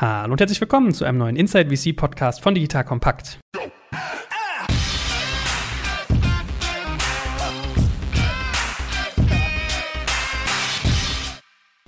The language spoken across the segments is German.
Hallo und herzlich willkommen zu einem neuen Inside VC Podcast von Digital Kompakt.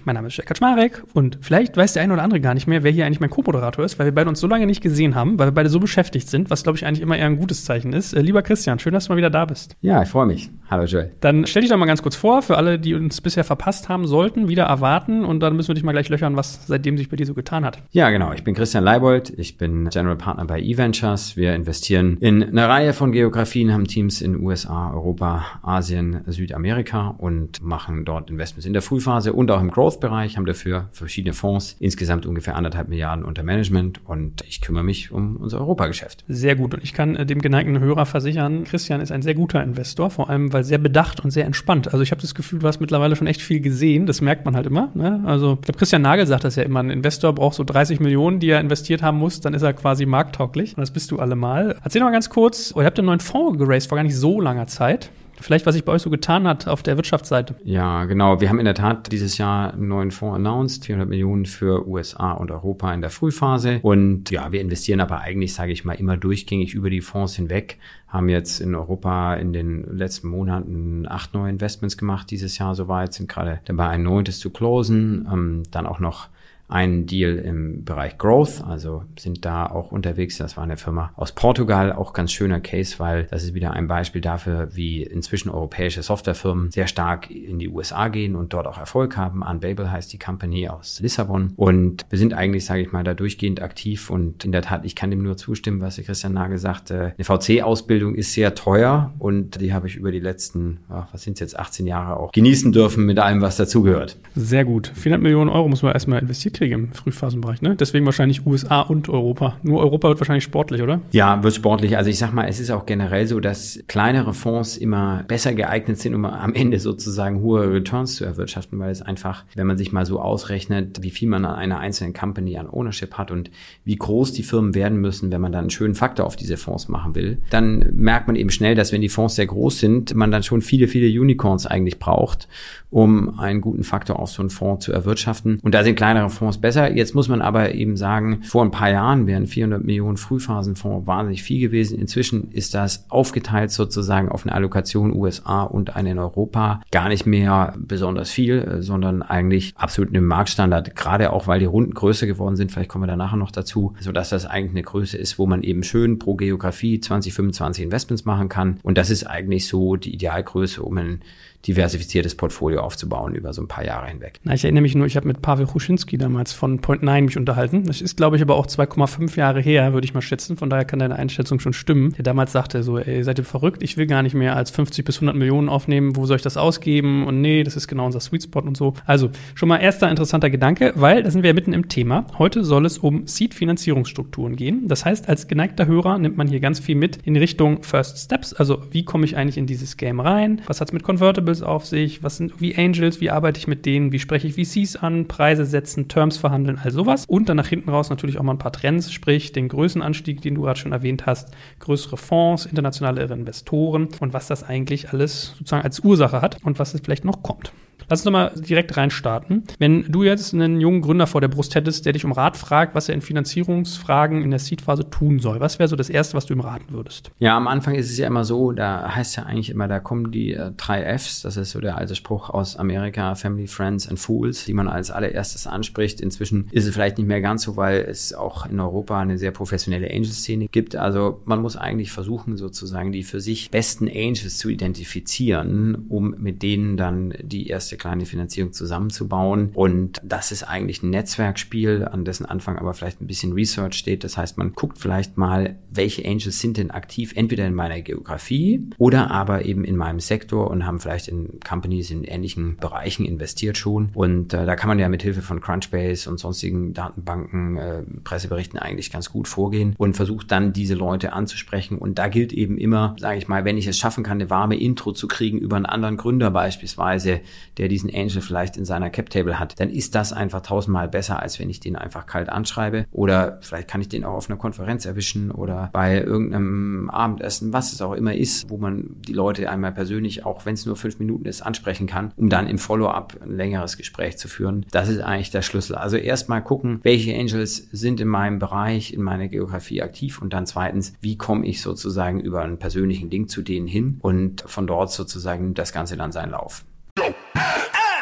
Mein Name ist Jörg Kaczmarek und vielleicht weiß der eine oder andere gar nicht mehr, wer hier eigentlich mein Co-Moderator ist, weil wir beide uns so lange nicht gesehen haben, weil wir beide so beschäftigt sind, was glaube ich eigentlich immer eher ein gutes Zeichen ist. Äh, lieber Christian, schön, dass du mal wieder da bist. Ja, ich freue mich. Hallo Joel. Dann stell dich doch mal ganz kurz vor, für alle, die uns bisher verpasst haben sollten, wieder erwarten und dann müssen wir dich mal gleich löchern, was seitdem sich bei dir so getan hat. Ja, genau. Ich bin Christian Leibold. Ich bin General Partner bei eVentures. Wir investieren in eine Reihe von Geografien, haben Teams in USA, Europa, Asien, Südamerika und machen dort Investments in der Frühphase und auch im Growth-Bereich, haben dafür verschiedene Fonds, insgesamt ungefähr anderthalb Milliarden unter Management und ich kümmere mich um unser Europageschäft. Sehr gut. Und ich kann äh, dem geneigten Hörer versichern, Christian ist ein sehr guter Investor, vor allem weil sehr bedacht und sehr entspannt. Also ich habe das Gefühl, du hast mittlerweile schon echt viel gesehen. Das merkt man halt immer. Ne? Also ich glaube, Christian Nagel sagt das ja immer, ein Investor braucht so 30 Millionen, die er investiert haben muss, dann ist er quasi markttauglich. Und das bist du allemal. Erzähl doch mal ganz kurz, ihr habt einen neuen Fonds geraced vor gar nicht so langer Zeit. Vielleicht, was sich bei euch so getan hat auf der Wirtschaftsseite. Ja, genau. Wir haben in der Tat dieses Jahr einen neuen Fonds announced, 400 Millionen für USA und Europa in der Frühphase. Und ja, wir investieren aber eigentlich, sage ich mal, immer durchgängig über die Fonds hinweg. Haben jetzt in Europa in den letzten Monaten acht neue Investments gemacht dieses Jahr soweit, sind gerade dabei ein neuntes zu closen. Ähm, dann auch noch einen Deal im Bereich Growth, also sind da auch unterwegs. Das war eine Firma aus Portugal, auch ganz schöner Case, weil das ist wieder ein Beispiel dafür, wie inzwischen europäische Softwarefirmen sehr stark in die USA gehen und dort auch Erfolg haben. Unbabel heißt die Company aus Lissabon und wir sind eigentlich, sage ich mal, da durchgehend aktiv und in der Tat, ich kann dem nur zustimmen, was Christian Nagel sagte. Eine VC-Ausbildung ist sehr teuer und die habe ich über die letzten, was sind es jetzt, 18 Jahre auch genießen dürfen mit allem, was dazugehört. Sehr gut. 400 Millionen Euro muss man erstmal investieren kriege im Frühphasenbereich. Ne? Deswegen wahrscheinlich USA und Europa. Nur Europa wird wahrscheinlich sportlich, oder? Ja, wird sportlich. Also ich sag mal, es ist auch generell so, dass kleinere Fonds immer besser geeignet sind, um am Ende sozusagen hohe Returns zu erwirtschaften, weil es einfach, wenn man sich mal so ausrechnet, wie viel man an einer einzelnen Company an Ownership hat und wie groß die Firmen werden müssen, wenn man dann einen schönen Faktor auf diese Fonds machen will, dann merkt man eben schnell, dass wenn die Fonds sehr groß sind, man dann schon viele, viele Unicorns eigentlich braucht, um einen guten Faktor auf so einen Fonds zu erwirtschaften. Und da sind kleinere Fonds besser. Jetzt muss man aber eben sagen, vor ein paar Jahren wären 400 Millionen Frühphasenfonds wahnsinnig viel gewesen. Inzwischen ist das aufgeteilt sozusagen auf eine Allokation USA und eine in Europa gar nicht mehr besonders viel, äh, sondern eigentlich absolut ein Marktstandard. Gerade auch, weil die Runden größer geworden sind. Vielleicht kommen wir da nachher noch dazu, sodass das eigentlich eine Größe ist, wo man eben schön pro Geografie 20, 25 Investments machen kann. Und das ist eigentlich so die Idealgröße, um ein diversifiziertes Portfolio aufzubauen über so ein paar Jahre hinweg. Na, ich erinnere mich nur, ich habe mit Pavel Huschinski damals von Point 9 mich unterhalten. Das ist, glaube ich, aber auch 2,5 Jahre her, würde ich mal schätzen. Von daher kann deine Einschätzung schon stimmen. Der damals sagte so, ey, seid ihr verrückt? Ich will gar nicht mehr als 50 bis 100 Millionen aufnehmen. Wo soll ich das ausgeben? Und nee, das ist genau unser Sweet Spot und so. Also schon mal erster interessanter Gedanke, weil da sind wir ja mitten im Thema. Heute soll es um Seed-Finanzierungsstrukturen gehen. Das heißt, als geneigter Hörer nimmt man hier ganz viel mit in Richtung First Steps. Also wie komme ich eigentlich in dieses Game rein? Was hat's mit Convertibles Convertibles auf sich? Was sind wie Angels? Wie arbeite ich mit denen? Wie spreche ich VCs an? Preise setzen, Terms verhandeln, all sowas. Und dann nach hinten raus natürlich auch mal ein paar Trends, sprich den Größenanstieg, den du gerade schon erwähnt hast, größere Fonds, internationale Investoren und was das eigentlich alles sozusagen als Ursache hat und was es vielleicht noch kommt. Lass uns doch mal direkt reinstarten. Wenn du jetzt einen jungen Gründer vor der Brust hättest, der dich um Rat fragt, was er in Finanzierungsfragen in der Seed-Phase tun soll, was wäre so das Erste, was du ihm raten würdest? Ja, am Anfang ist es ja immer so, da heißt ja eigentlich immer, da kommen die äh, drei Fs, das ist so der alte Spruch aus Amerika, Family, Friends and Fools, die man als allererstes anspricht. Inzwischen ist es vielleicht nicht mehr ganz so, weil es auch in Europa eine sehr professionelle Angel-Szene gibt. Also man muss eigentlich versuchen, sozusagen die für sich besten Angels zu identifizieren, um mit denen dann die erste kleine Finanzierung zusammenzubauen. Und das ist eigentlich ein Netzwerkspiel, an dessen Anfang aber vielleicht ein bisschen Research steht. Das heißt, man guckt vielleicht mal, welche Angels sind denn aktiv, entweder in meiner Geografie oder aber eben in meinem Sektor und haben vielleicht in Companies in ähnlichen Bereichen investiert schon. Und äh, da kann man ja mit Hilfe von Crunchbase und sonstigen Datenbanken, äh, Presseberichten eigentlich ganz gut vorgehen und versucht dann diese Leute anzusprechen. Und da gilt eben immer, sage ich mal, wenn ich es schaffen kann, eine warme Intro zu kriegen über einen anderen Gründer beispielsweise, der diesen Angel vielleicht in seiner Cap-Table hat, dann ist das einfach tausendmal besser, als wenn ich den einfach kalt anschreibe. Oder vielleicht kann ich den auch auf einer Konferenz erwischen oder bei irgendeinem Abendessen, was es auch immer ist, wo man die Leute einmal persönlich, auch wenn es nur fünf Minuten ist, ansprechen kann, um dann im Follow-up ein längeres Gespräch zu führen. Das ist eigentlich der Schlüssel. Also erstmal gucken, welche Angels sind in meinem Bereich, in meiner Geografie aktiv und dann zweitens, wie komme ich sozusagen über einen persönlichen Link zu denen hin und von dort sozusagen das Ganze dann seinen Lauf.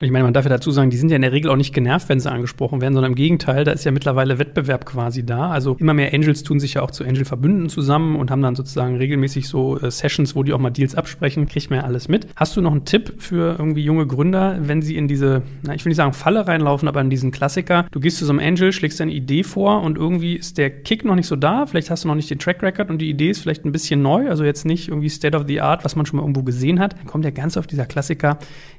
Ich meine, man darf ja dazu sagen, die sind ja in der Regel auch nicht genervt, wenn sie angesprochen werden, sondern im Gegenteil, da ist ja mittlerweile Wettbewerb quasi da. Also immer mehr Angels tun sich ja auch zu Angel-Verbünden zusammen und haben dann sozusagen regelmäßig so äh, Sessions, wo die auch mal Deals absprechen, kriegt man ja alles mit. Hast du noch einen Tipp für irgendwie junge Gründer, wenn sie in diese, na, ich will nicht sagen Falle reinlaufen, aber in diesen Klassiker? Du gehst zu so einem Angel, schlägst deine Idee vor und irgendwie ist der Kick noch nicht so da, vielleicht hast du noch nicht den Track Record und die Idee ist vielleicht ein bisschen neu, also jetzt nicht irgendwie State of the Art, was man schon mal irgendwo gesehen hat. Dann kommt ja ganz auf dieser Klassiker,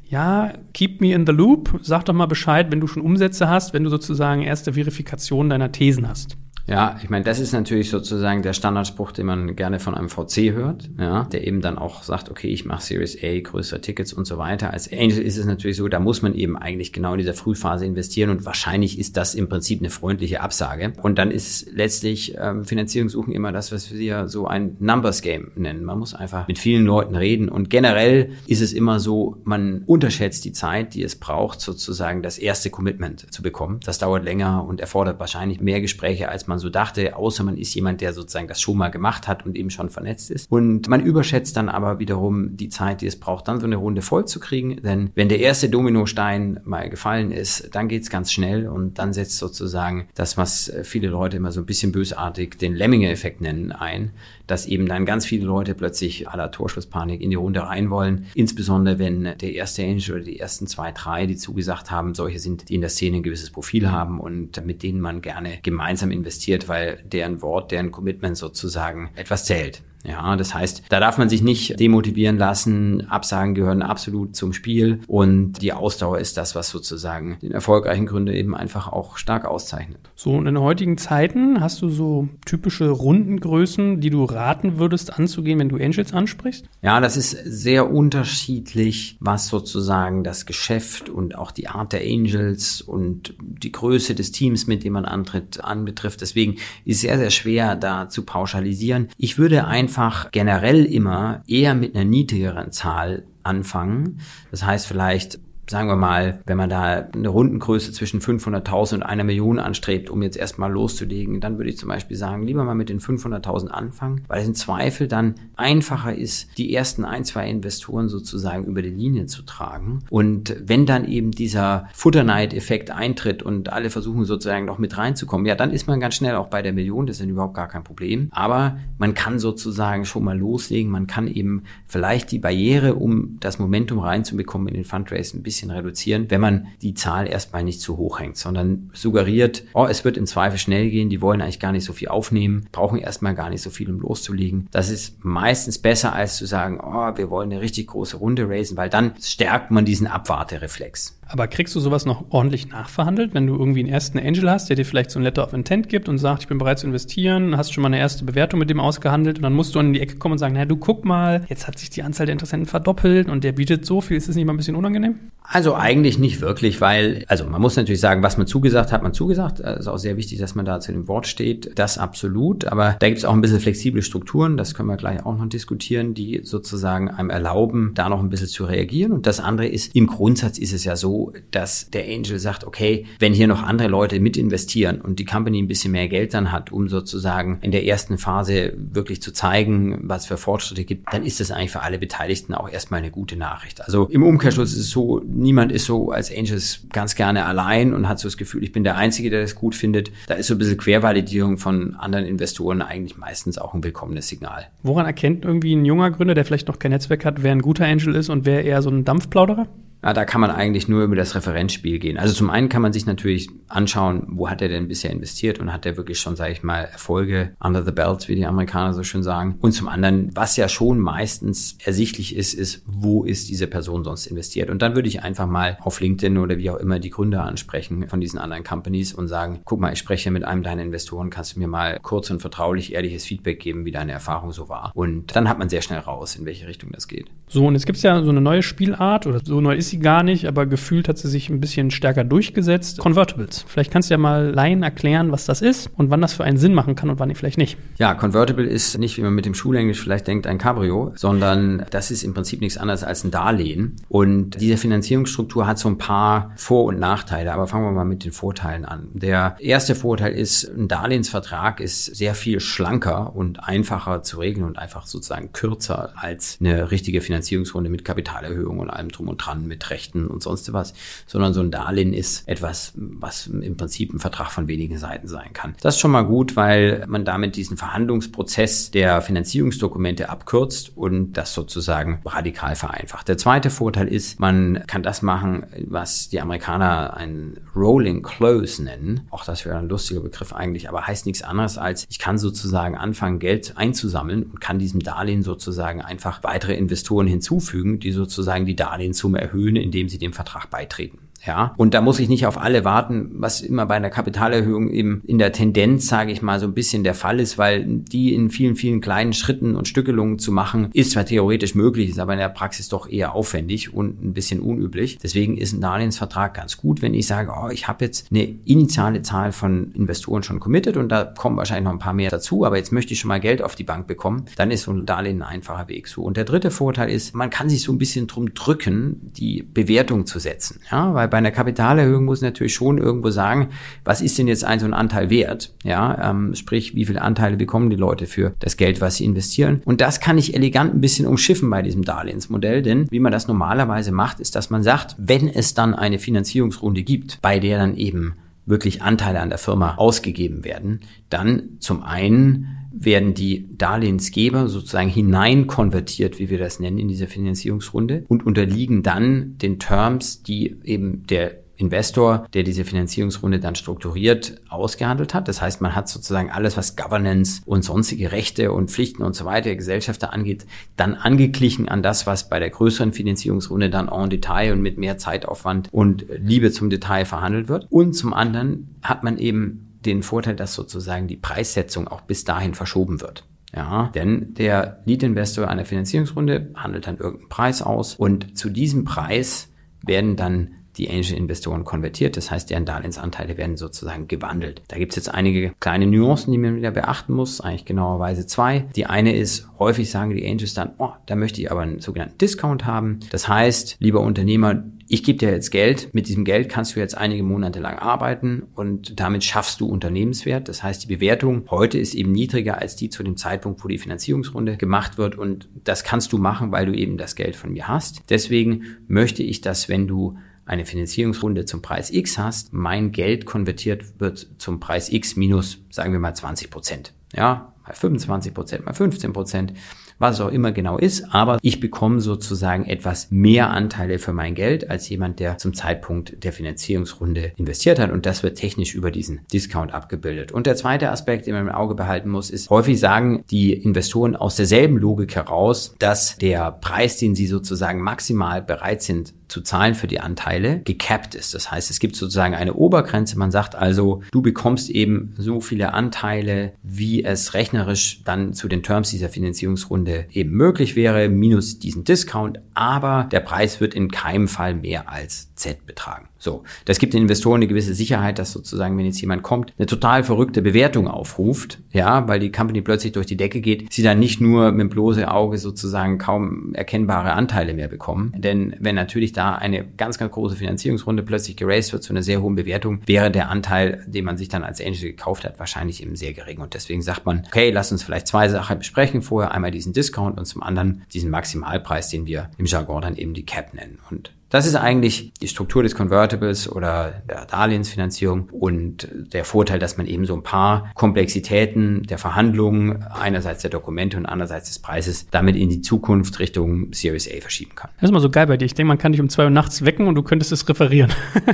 ja, keep me in the loop, sag doch mal Bescheid, wenn du schon Umsätze hast, wenn du sozusagen erste Verifikation deiner Thesen hast. Ja, ich meine, das ist natürlich sozusagen der Standardspruch, den man gerne von einem VC hört, ja, der eben dann auch sagt, okay, ich mache Series A, größere Tickets und so weiter. Als Angel ist es natürlich so, da muss man eben eigentlich genau in dieser Frühphase investieren und wahrscheinlich ist das im Prinzip eine freundliche Absage. Und dann ist letztlich ähm, Finanzierungssuchen immer das, was wir so ein Numbers Game nennen. Man muss einfach mit vielen Leuten reden und generell ist es immer so, man unterschätzt die Zeit, die es braucht, sozusagen das erste Commitment zu bekommen. Das dauert länger und erfordert wahrscheinlich mehr Gespräche, als man so dachte, außer man ist jemand, der sozusagen das schon mal gemacht hat und eben schon vernetzt ist. Und man überschätzt dann aber wiederum die Zeit, die es braucht, dann so eine Runde voll zu kriegen. Denn wenn der erste Dominostein mal gefallen ist, dann geht's ganz schnell und dann setzt sozusagen das, was viele Leute immer so ein bisschen bösartig den Lemminge-Effekt nennen, ein, dass eben dann ganz viele Leute plötzlich aller Torschusspanik in die Runde rein wollen. Insbesondere wenn der erste Angel oder die ersten zwei, drei, die zugesagt haben, solche sind, die in der Szene ein gewisses Profil haben und mit denen man gerne gemeinsam investiert weil deren Wort, deren Commitment sozusagen etwas zählt. Ja, das heißt, da darf man sich nicht demotivieren lassen. Absagen gehören absolut zum Spiel und die Ausdauer ist das, was sozusagen den erfolgreichen Gründer eben einfach auch stark auszeichnet. So, und in heutigen Zeiten hast du so typische Rundengrößen, die du raten würdest anzugehen, wenn du Angels ansprichst? Ja, das ist sehr unterschiedlich, was sozusagen das Geschäft und auch die Art der Angels und die Größe des Teams, mit dem man antritt, anbetrifft. Deswegen ist es sehr, sehr schwer, da zu pauschalisieren. Ich würde ein einfach generell immer eher mit einer niedrigeren Zahl anfangen. Das heißt vielleicht sagen wir mal, wenn man da eine Rundengröße zwischen 500.000 und einer Million anstrebt, um jetzt erstmal loszulegen, dann würde ich zum Beispiel sagen, lieber mal mit den 500.000 anfangen, weil es im Zweifel dann einfacher ist, die ersten ein, zwei Investoren sozusagen über die Linie zu tragen. Und wenn dann eben dieser Futterneid-Effekt eintritt und alle versuchen sozusagen noch mit reinzukommen, ja, dann ist man ganz schnell auch bei der Million, das ist dann überhaupt gar kein Problem. Aber man kann sozusagen schon mal loslegen, man kann eben vielleicht die Barriere, um das Momentum reinzubekommen in den Fundraise ein bisschen bisschen reduzieren, wenn man die Zahl erstmal nicht zu hoch hängt, sondern suggeriert, oh, es wird im Zweifel schnell gehen, die wollen eigentlich gar nicht so viel aufnehmen, brauchen erstmal gar nicht so viel, um loszulegen. Das ist meistens besser, als zu sagen, oh, wir wollen eine richtig große Runde raisen, weil dann stärkt man diesen Abwartereflex. Aber kriegst du sowas noch ordentlich nachverhandelt, wenn du irgendwie einen ersten Angel hast, der dir vielleicht so ein Letter of Intent gibt und sagt, ich bin bereit zu investieren, hast schon mal eine erste Bewertung mit dem ausgehandelt und dann musst du in die Ecke kommen und sagen, na du guck mal, jetzt hat sich die Anzahl der Interessenten verdoppelt und der bietet so viel, ist das nicht mal ein bisschen unangenehm? Also eigentlich nicht wirklich, weil, also man muss natürlich sagen, was man zugesagt hat, man zugesagt. Es ist auch sehr wichtig, dass man da zu dem Wort steht. Das absolut. Aber da gibt es auch ein bisschen flexible Strukturen, das können wir gleich auch noch diskutieren, die sozusagen einem erlauben, da noch ein bisschen zu reagieren. Und das andere ist, im Grundsatz ist es ja so, dass der Angel sagt, okay, wenn hier noch andere Leute mit investieren und die Company ein bisschen mehr Geld dann hat, um sozusagen in der ersten Phase wirklich zu zeigen, was für Fortschritte gibt, dann ist das eigentlich für alle Beteiligten auch erstmal eine gute Nachricht. Also im Umkehrschluss ist es so, niemand ist so als Angels ganz gerne allein und hat so das Gefühl, ich bin der Einzige, der das gut findet. Da ist so ein bisschen Quervalidierung von anderen Investoren eigentlich meistens auch ein willkommenes Signal. Woran erkennt irgendwie ein junger Gründer, der vielleicht noch kein Netzwerk hat, wer ein guter Angel ist und wer eher so ein Dampfplauderer? Ja, da kann man eigentlich nur über das Referenzspiel gehen. Also zum einen kann man sich natürlich anschauen, wo hat er denn bisher investiert und hat er wirklich schon, sage ich mal, Erfolge under the belt, wie die Amerikaner so schön sagen. Und zum anderen, was ja schon meistens ersichtlich ist, ist, wo ist diese Person sonst investiert. Und dann würde ich einfach mal auf LinkedIn oder wie auch immer die Gründer ansprechen von diesen anderen Companies und sagen, guck mal, ich spreche mit einem deiner Investoren, kannst du mir mal kurz und vertraulich ehrliches Feedback geben, wie deine Erfahrung so war. Und dann hat man sehr schnell raus, in welche Richtung das geht. So, und jetzt gibt es ja so eine neue Spielart oder so neu ist sie gar nicht, aber gefühlt hat sie sich ein bisschen stärker durchgesetzt. Convertibles. Vielleicht kannst du ja mal Laien erklären, was das ist und wann das für einen Sinn machen kann und wann vielleicht nicht. Ja, Convertible ist nicht, wie man mit dem Schulenglisch vielleicht denkt, ein Cabrio, sondern das ist im Prinzip nichts anderes als ein Darlehen. Und diese Finanzierungsstruktur hat so ein paar Vor- und Nachteile, aber fangen wir mal mit den Vorteilen an. Der erste Vorteil ist, ein Darlehensvertrag ist sehr viel schlanker und einfacher zu regeln und einfach sozusagen kürzer als eine richtige Finanzierungsrunde mit Kapitalerhöhung und allem drum und dran mit mit Rechten und sonst was, sondern so ein Darlehen ist etwas, was im Prinzip ein Vertrag von wenigen Seiten sein kann. Das ist schon mal gut, weil man damit diesen Verhandlungsprozess der Finanzierungsdokumente abkürzt und das sozusagen radikal vereinfacht. Der zweite Vorteil ist, man kann das machen, was die Amerikaner ein Rolling Close nennen. Auch das wäre ein lustiger Begriff eigentlich, aber heißt nichts anderes als, ich kann sozusagen anfangen, Geld einzusammeln und kann diesem Darlehen sozusagen einfach weitere Investoren hinzufügen, die sozusagen die Darlehenssumme erhöhen erhöhen, indem sie dem Vertrag beitreten. Ja, und da muss ich nicht auf alle warten, was immer bei einer Kapitalerhöhung eben in der Tendenz, sage ich mal, so ein bisschen der Fall ist, weil die in vielen, vielen kleinen Schritten und Stückelungen zu machen, ist zwar theoretisch möglich, ist aber in der Praxis doch eher aufwendig und ein bisschen unüblich. Deswegen ist ein Darlehensvertrag ganz gut, wenn ich sage, oh, ich habe jetzt eine initiale Zahl von Investoren schon committed und da kommen wahrscheinlich noch ein paar mehr dazu, aber jetzt möchte ich schon mal Geld auf die Bank bekommen, dann ist so ein Darlehen ein einfacher Weg. So. Und der dritte Vorteil ist, man kann sich so ein bisschen drum drücken, die Bewertung zu setzen. Ja, weil bei einer Kapitalerhöhung muss natürlich schon irgendwo sagen, was ist denn jetzt ein so ein Anteil wert? Ja, ähm, sprich, wie viele Anteile bekommen die Leute für das Geld, was sie investieren? Und das kann ich elegant ein bisschen umschiffen bei diesem Darlehensmodell, denn wie man das normalerweise macht, ist, dass man sagt, wenn es dann eine Finanzierungsrunde gibt, bei der dann eben wirklich Anteile an der Firma ausgegeben werden, dann zum einen werden die Darlehensgeber sozusagen hineinkonvertiert, wie wir das nennen, in diese Finanzierungsrunde und unterliegen dann den Terms, die eben der Investor, der diese Finanzierungsrunde dann strukturiert ausgehandelt hat. Das heißt, man hat sozusagen alles, was Governance und sonstige Rechte und Pflichten und so weiter der Gesellschafter angeht, dann angeglichen an das, was bei der größeren Finanzierungsrunde dann en Detail und mit mehr Zeitaufwand und Liebe zum Detail verhandelt wird. Und zum anderen hat man eben den Vorteil, dass sozusagen die Preissetzung auch bis dahin verschoben wird. Ja, denn der Lead-Investor einer Finanzierungsrunde handelt dann irgendeinen Preis aus und zu diesem Preis werden dann die Angel-Investoren konvertiert. Das heißt, deren Darlehensanteile werden sozusagen gewandelt. Da gibt es jetzt einige kleine Nuancen, die man wieder beachten muss, eigentlich genauerweise zwei. Die eine ist, häufig sagen die Angels dann, oh, da möchte ich aber einen sogenannten Discount haben. Das heißt, lieber Unternehmer, ich gebe dir jetzt Geld, mit diesem Geld kannst du jetzt einige Monate lang arbeiten und damit schaffst du Unternehmenswert. Das heißt, die Bewertung heute ist eben niedriger als die zu dem Zeitpunkt, wo die Finanzierungsrunde gemacht wird und das kannst du machen, weil du eben das Geld von mir hast. Deswegen möchte ich, dass wenn du eine Finanzierungsrunde zum Preis X hast, mein Geld konvertiert wird zum Preis X minus, sagen wir mal 20 Prozent. Ja, mal 25 Prozent, mal 15 Prozent was es auch immer genau ist, aber ich bekomme sozusagen etwas mehr Anteile für mein Geld als jemand, der zum Zeitpunkt der Finanzierungsrunde investiert hat und das wird technisch über diesen Discount abgebildet. Und der zweite Aspekt, den man im Auge behalten muss, ist, häufig sagen die Investoren aus derselben Logik heraus, dass der Preis, den sie sozusagen maximal bereit sind zu zahlen für die Anteile gecapped ist. Das heißt, es gibt sozusagen eine Obergrenze. Man sagt also, du bekommst eben so viele Anteile, wie es rechnerisch dann zu den Terms dieser Finanzierungsrunde eben möglich wäre, minus diesen Discount. Aber der Preis wird in keinem Fall mehr als Z betragen. So, das gibt den Investoren eine gewisse Sicherheit, dass sozusagen, wenn jetzt jemand kommt, eine total verrückte Bewertung aufruft, ja, weil die Company plötzlich durch die Decke geht, sie dann nicht nur mit dem bloßen Auge sozusagen kaum erkennbare Anteile mehr bekommen. Denn wenn natürlich da eine ganz, ganz große Finanzierungsrunde plötzlich geraced wird zu einer sehr hohen Bewertung, wäre der Anteil, den man sich dann als Angel gekauft hat, wahrscheinlich eben sehr gering. Und deswegen sagt man, okay, lass uns vielleicht zwei Sachen besprechen vorher. Einmal diesen Discount und zum anderen diesen Maximalpreis, den wir im Jargon dann eben die Cap nennen. Und das ist eigentlich die Struktur des Convertibles oder der Darlehensfinanzierung und der Vorteil, dass man eben so ein paar Komplexitäten der Verhandlungen, einerseits der Dokumente und andererseits des Preises, damit in die Zukunft Richtung Series A verschieben kann. Das ist immer so geil bei dir. Ich denke, man kann dich um zwei Uhr nachts wecken und du könntest es referieren.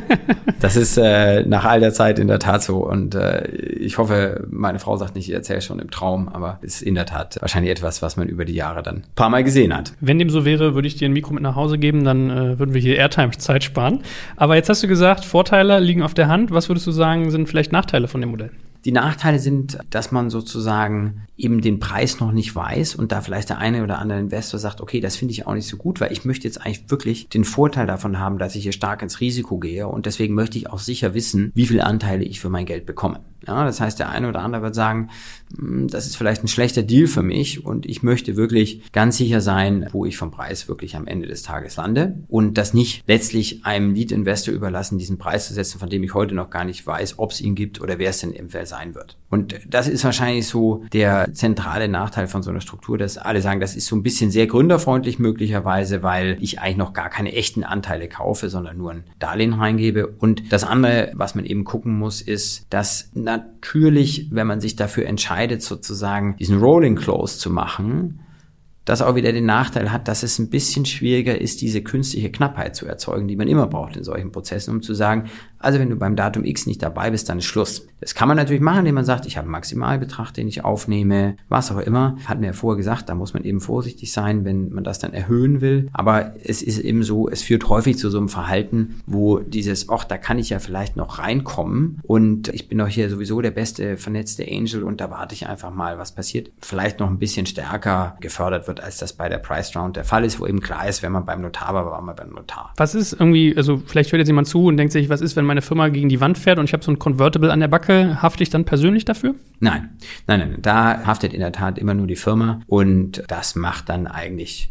das ist äh, nach all der Zeit in der Tat so und äh, ich hoffe, meine Frau sagt nicht, ich erzähle schon im Traum, aber es ist in der Tat wahrscheinlich etwas, was man über die Jahre dann ein paar Mal gesehen hat. Wenn dem so wäre, würde ich dir ein Mikro mit nach Hause geben, dann äh, würden wir hier Airtime-Zeit sparen. Aber jetzt hast du gesagt, Vorteile liegen auf der Hand. Was würdest du sagen, sind vielleicht Nachteile von dem Modell? Die Nachteile sind, dass man sozusagen eben den Preis noch nicht weiß und da vielleicht der eine oder andere Investor sagt, okay, das finde ich auch nicht so gut, weil ich möchte jetzt eigentlich wirklich den Vorteil davon haben, dass ich hier stark ins Risiko gehe und deswegen möchte ich auch sicher wissen, wie viele Anteile ich für mein Geld bekomme. Ja, das heißt, der eine oder andere wird sagen, hm, das ist vielleicht ein schlechter Deal für mich und ich möchte wirklich ganz sicher sein, wo ich vom Preis wirklich am Ende des Tages lande und das nicht letztlich einem Lead-Investor überlassen, diesen Preis zu setzen, von dem ich heute noch gar nicht weiß, ob es ihn gibt oder wer es denn eventuell sein wird. Und das ist wahrscheinlich so der zentrale Nachteil von so einer Struktur, dass alle sagen, das ist so ein bisschen sehr gründerfreundlich möglicherweise, weil ich eigentlich noch gar keine echten Anteile kaufe, sondern nur ein Darlehen reingebe. Und das andere, was man eben gucken muss, ist, dass natürlich, wenn man sich dafür entscheidet, sozusagen diesen Rolling Close zu machen, das auch wieder den Nachteil hat, dass es ein bisschen schwieriger ist, diese künstliche Knappheit zu erzeugen, die man immer braucht in solchen Prozessen, um zu sagen, also wenn du beim Datum X nicht dabei bist, dann ist Schluss. Das kann man natürlich machen, indem man sagt, ich habe einen Maximalbetrag, den ich aufnehme, was auch immer. Hat mir ja vorher gesagt, da muss man eben vorsichtig sein, wenn man das dann erhöhen will. Aber es ist eben so, es führt häufig zu so einem Verhalten, wo dieses, ach, da kann ich ja vielleicht noch reinkommen und ich bin doch hier sowieso der beste vernetzte Angel und da warte ich einfach mal, was passiert. Vielleicht noch ein bisschen stärker gefördert wird, als das bei der Price Round der Fall ist, wo eben klar ist, wenn man beim Notar war, war man beim Notar. Was ist irgendwie, also vielleicht hört jetzt jemand zu und denkt sich, was ist, wenn meine Firma gegen die Wand fährt und ich habe so ein Convertible an der Backe, hafte ich dann persönlich dafür? Nein, nein, nein. Da haftet in der Tat immer nur die Firma und das macht dann eigentlich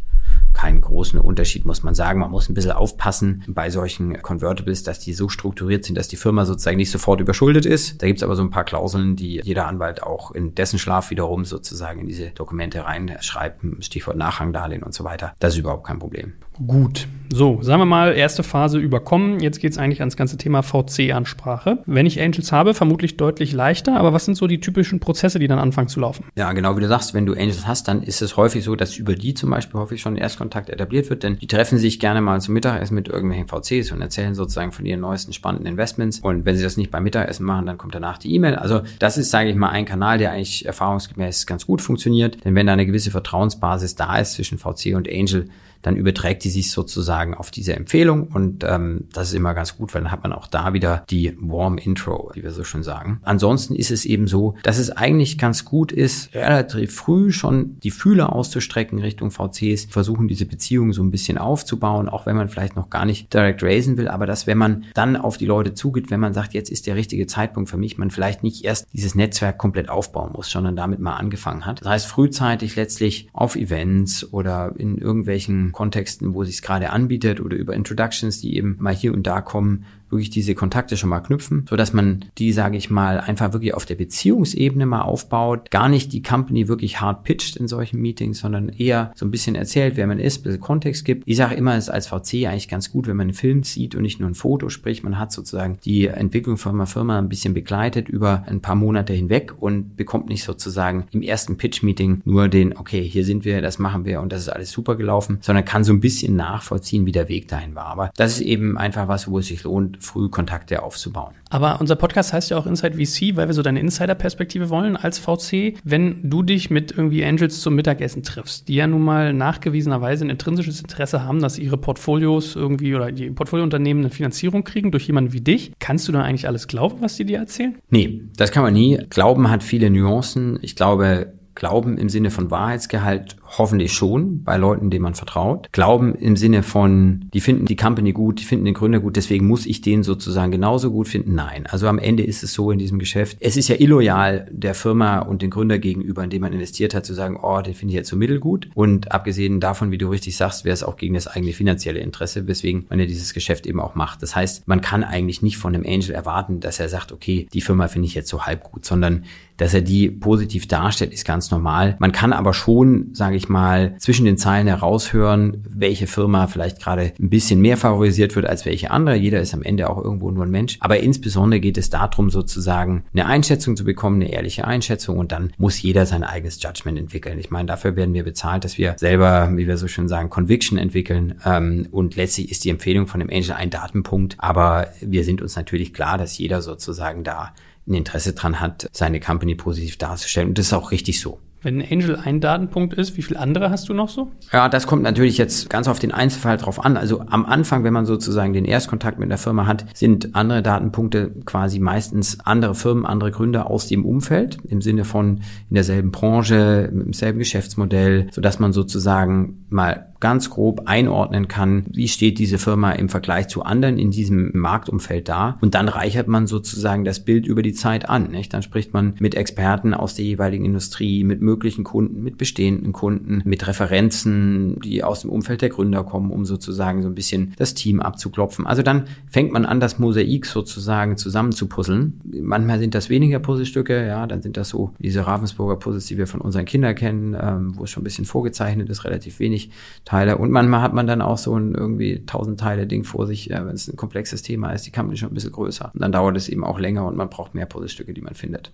keinen großen Unterschied, muss man sagen. Man muss ein bisschen aufpassen bei solchen Convertibles, dass die so strukturiert sind, dass die Firma sozusagen nicht sofort überschuldet ist. Da gibt es aber so ein paar Klauseln, die jeder Anwalt auch in dessen Schlaf wiederum sozusagen in diese Dokumente reinschreibt, Stichwort Nachrangdarlehen und so weiter. Das ist überhaupt kein Problem. Gut. So, sagen wir mal, erste Phase überkommen. Jetzt geht es eigentlich ans ganze Thema VC-Ansprache. Wenn ich Angels habe, vermutlich deutlich leichter, aber was sind so die typischen Prozesse, die dann anfangen zu laufen? Ja, genau wie du sagst, wenn du Angels hast, dann ist es häufig so, dass über die zum Beispiel häufig schon Erstkontakt etabliert wird, denn die treffen sich gerne mal zum Mittagessen mit irgendwelchen VCs und erzählen sozusagen von ihren neuesten spannenden Investments. Und wenn sie das nicht beim Mittagessen machen, dann kommt danach die E-Mail. Also das ist, sage ich mal, ein Kanal, der eigentlich erfahrungsgemäß ganz gut funktioniert. Denn wenn da eine gewisse Vertrauensbasis da ist zwischen VC und Angel, dann überträgt die sich sozusagen auf diese Empfehlung und ähm, das ist immer ganz gut, weil dann hat man auch da wieder die Warm Intro, wie wir so schön sagen. Ansonsten ist es eben so, dass es eigentlich ganz gut ist, relativ früh schon die Fühler auszustrecken Richtung VCs, versuchen diese Beziehungen so ein bisschen aufzubauen, auch wenn man vielleicht noch gar nicht direkt raisen will, aber dass wenn man dann auf die Leute zugeht, wenn man sagt, jetzt ist der richtige Zeitpunkt für mich, man vielleicht nicht erst dieses Netzwerk komplett aufbauen muss, sondern damit mal angefangen hat. Das heißt, frühzeitig letztlich auf Events oder in irgendwelchen Kontexten, wo es sich gerade anbietet oder über Introductions, die eben mal hier und da kommen, wirklich diese Kontakte schon mal knüpfen, so dass man die, sage ich mal, einfach wirklich auf der Beziehungsebene mal aufbaut, gar nicht die Company wirklich hart pitcht in solchen Meetings, sondern eher so ein bisschen erzählt, wer man ist, ein bisschen Kontext gibt. Ich sage immer, es ist als VC eigentlich ganz gut, wenn man einen Film sieht und nicht nur ein Foto, sprich, man hat sozusagen die Entwicklung von einer Firma ein bisschen begleitet über ein paar Monate hinweg und bekommt nicht sozusagen im ersten Pitch-Meeting nur den, okay, hier sind wir, das machen wir und das ist alles super gelaufen, sondern kann so ein bisschen nachvollziehen, wie der Weg dahin war. Aber das ist eben einfach was, wo es sich lohnt, früh Kontakte aufzubauen. Aber unser Podcast heißt ja auch Inside VC, weil wir so deine Insider-Perspektive wollen als VC. Wenn du dich mit irgendwie Angels zum Mittagessen triffst, die ja nun mal nachgewiesenerweise ein intrinsisches Interesse haben, dass ihre Portfolios irgendwie oder die Portfoliounternehmen eine Finanzierung kriegen durch jemanden wie dich, kannst du dann eigentlich alles glauben, was die dir erzählen? Nee, das kann man nie. Glauben hat viele Nuancen. Ich glaube, Glauben im Sinne von Wahrheitsgehalt hoffentlich schon bei Leuten, denen man vertraut. Glauben im Sinne von, die finden die Company gut, die finden den Gründer gut, deswegen muss ich den sozusagen genauso gut finden. Nein. Also am Ende ist es so in diesem Geschäft. Es ist ja illoyal der Firma und den Gründer gegenüber, in dem man investiert hat, zu sagen, oh, den finde ich jetzt so mittelgut. Und abgesehen davon, wie du richtig sagst, wäre es auch gegen das eigene finanzielle Interesse, weswegen man ja dieses Geschäft eben auch macht. Das heißt, man kann eigentlich nicht von einem Angel erwarten, dass er sagt, okay, die Firma finde ich jetzt so halb gut, sondern dass er die positiv darstellt, ist ganz normal. Man kann aber schon, sage ich mal, zwischen den Zeilen heraushören, welche Firma vielleicht gerade ein bisschen mehr favorisiert wird als welche andere. Jeder ist am Ende auch irgendwo nur ein Mensch. Aber insbesondere geht es darum, sozusagen eine Einschätzung zu bekommen, eine ehrliche Einschätzung und dann muss jeder sein eigenes Judgment entwickeln. Ich meine, dafür werden wir bezahlt, dass wir selber, wie wir so schön sagen, Conviction entwickeln. Ähm, und letztlich ist die Empfehlung von dem Angel ein Datenpunkt. Aber wir sind uns natürlich klar, dass jeder sozusagen da ein Interesse dran hat, seine Company positiv darzustellen. Und das ist auch richtig so. Wenn Angel ein Datenpunkt ist, wie viele andere hast du noch so? Ja, das kommt natürlich jetzt ganz auf den Einzelfall drauf an. Also am Anfang, wenn man sozusagen den Erstkontakt mit der Firma hat, sind andere Datenpunkte quasi meistens andere Firmen, andere Gründer aus dem Umfeld, im Sinne von in derselben Branche, im selben Geschäftsmodell, sodass man sozusagen mal ganz grob einordnen kann, wie steht diese Firma im Vergleich zu anderen in diesem Marktumfeld da. Und dann reichert man sozusagen das Bild über die Zeit an. Nicht? Dann spricht man mit Experten aus der jeweiligen Industrie, mit möglichen Kunden, mit bestehenden Kunden, mit Referenzen, die aus dem Umfeld der Gründer kommen, um sozusagen so ein bisschen das Team abzuklopfen. Also dann fängt man an, das Mosaik sozusagen zusammenzupuzzeln. Manchmal sind das weniger Puzzlestücke, ja, dann sind das so diese Ravensburger Puzzles, die wir von unseren Kindern kennen, ähm, wo es schon ein bisschen vorgezeichnet ist, relativ wenig Teile. Und manchmal hat man dann auch so ein irgendwie tausend Teile Ding vor sich, äh, wenn es ein komplexes Thema ist, die Company schon ein bisschen größer. Und dann dauert es eben auch länger und man braucht mehr Puzzlestücke, die man findet.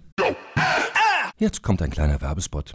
Jetzt kommt ein kleiner Werbespot.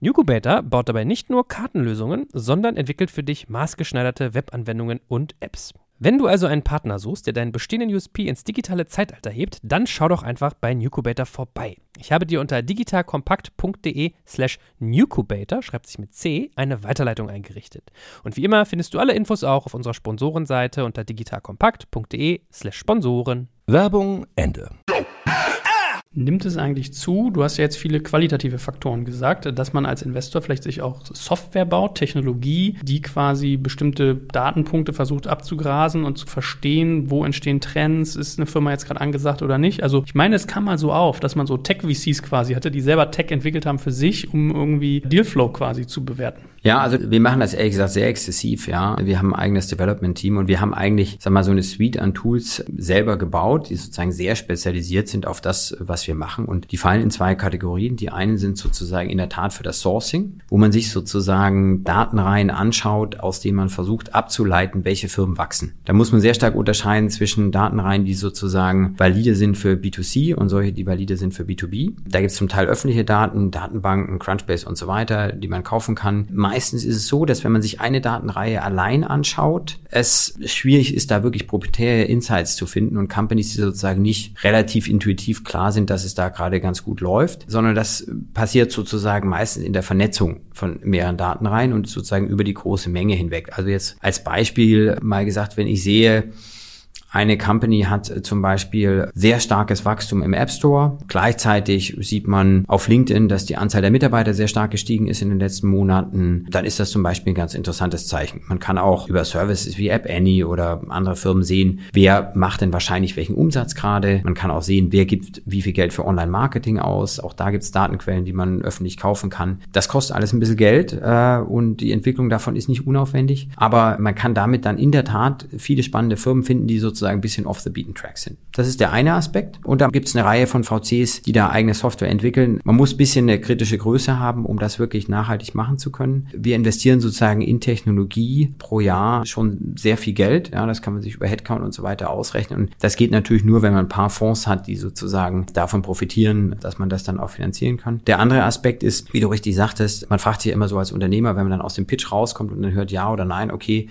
Nucubator baut dabei nicht nur Kartenlösungen, sondern entwickelt für dich maßgeschneiderte Webanwendungen und Apps. Wenn du also einen Partner suchst, der deinen bestehenden USP ins digitale Zeitalter hebt, dann schau doch einfach bei Nucubator vorbei. Ich habe dir unter digitalkompakt.de slash Nucubator, schreibt sich mit C, eine Weiterleitung eingerichtet. Und wie immer findest du alle Infos auch auf unserer Sponsorenseite unter digitalkompakt.de slash Sponsoren. Werbung Ende. Nimmt es eigentlich zu? Du hast ja jetzt viele qualitative Faktoren gesagt, dass man als Investor vielleicht sich auch Software baut, Technologie, die quasi bestimmte Datenpunkte versucht abzugrasen und zu verstehen, wo entstehen Trends, ist eine Firma jetzt gerade angesagt oder nicht. Also ich meine, es kam mal so auf, dass man so Tech-VCs quasi hatte, die selber Tech entwickelt haben für sich, um irgendwie Dealflow quasi zu bewerten. Ja, also wir machen das ehrlich gesagt sehr exzessiv, ja. Wir haben ein eigenes Development-Team und wir haben eigentlich, sag mal, so eine Suite an Tools selber gebaut, die sozusagen sehr spezialisiert sind auf das, was wir machen. Und die fallen in zwei Kategorien. Die einen sind sozusagen in der Tat für das Sourcing, wo man sich sozusagen Datenreihen anschaut, aus denen man versucht abzuleiten, welche Firmen wachsen. Da muss man sehr stark unterscheiden zwischen Datenreihen, die sozusagen valide sind für B2C und solche, die valide sind für B2B. Da gibt es zum Teil öffentliche Daten, Datenbanken, Crunchbase und so weiter, die man kaufen kann meistens ist es so, dass wenn man sich eine Datenreihe allein anschaut, es schwierig ist, da wirklich proprietäre Insights zu finden und Companies, die sozusagen nicht relativ intuitiv klar sind, dass es da gerade ganz gut läuft, sondern das passiert sozusagen meistens in der Vernetzung von mehreren Datenreihen und sozusagen über die große Menge hinweg. Also jetzt als Beispiel mal gesagt, wenn ich sehe, eine Company hat äh, zum Beispiel sehr starkes Wachstum im App Store. Gleichzeitig sieht man auf LinkedIn, dass die Anzahl der Mitarbeiter sehr stark gestiegen ist in den letzten Monaten. Dann ist das zum Beispiel ein ganz interessantes Zeichen. Man kann auch über Services wie App Annie oder andere Firmen sehen, wer macht denn wahrscheinlich welchen Umsatz gerade. Man kann auch sehen, wer gibt wie viel Geld für Online-Marketing aus. Auch da gibt es Datenquellen, die man öffentlich kaufen kann. Das kostet alles ein bisschen Geld äh, und die Entwicklung davon ist nicht unaufwendig. Aber man kann damit dann in der Tat viele spannende Firmen finden, die sozusagen sozusagen ein bisschen off the beaten track sind. Das ist der eine Aspekt. Und dann gibt es eine Reihe von VCs, die da eigene Software entwickeln. Man muss ein bisschen eine kritische Größe haben, um das wirklich nachhaltig machen zu können. Wir investieren sozusagen in Technologie pro Jahr schon sehr viel Geld. Ja, das kann man sich über Headcount und so weiter ausrechnen. Und das geht natürlich nur, wenn man ein paar Fonds hat, die sozusagen davon profitieren, dass man das dann auch finanzieren kann. Der andere Aspekt ist, wie du richtig sagtest, man fragt sich immer so als Unternehmer, wenn man dann aus dem Pitch rauskommt und dann hört ja oder nein, okay,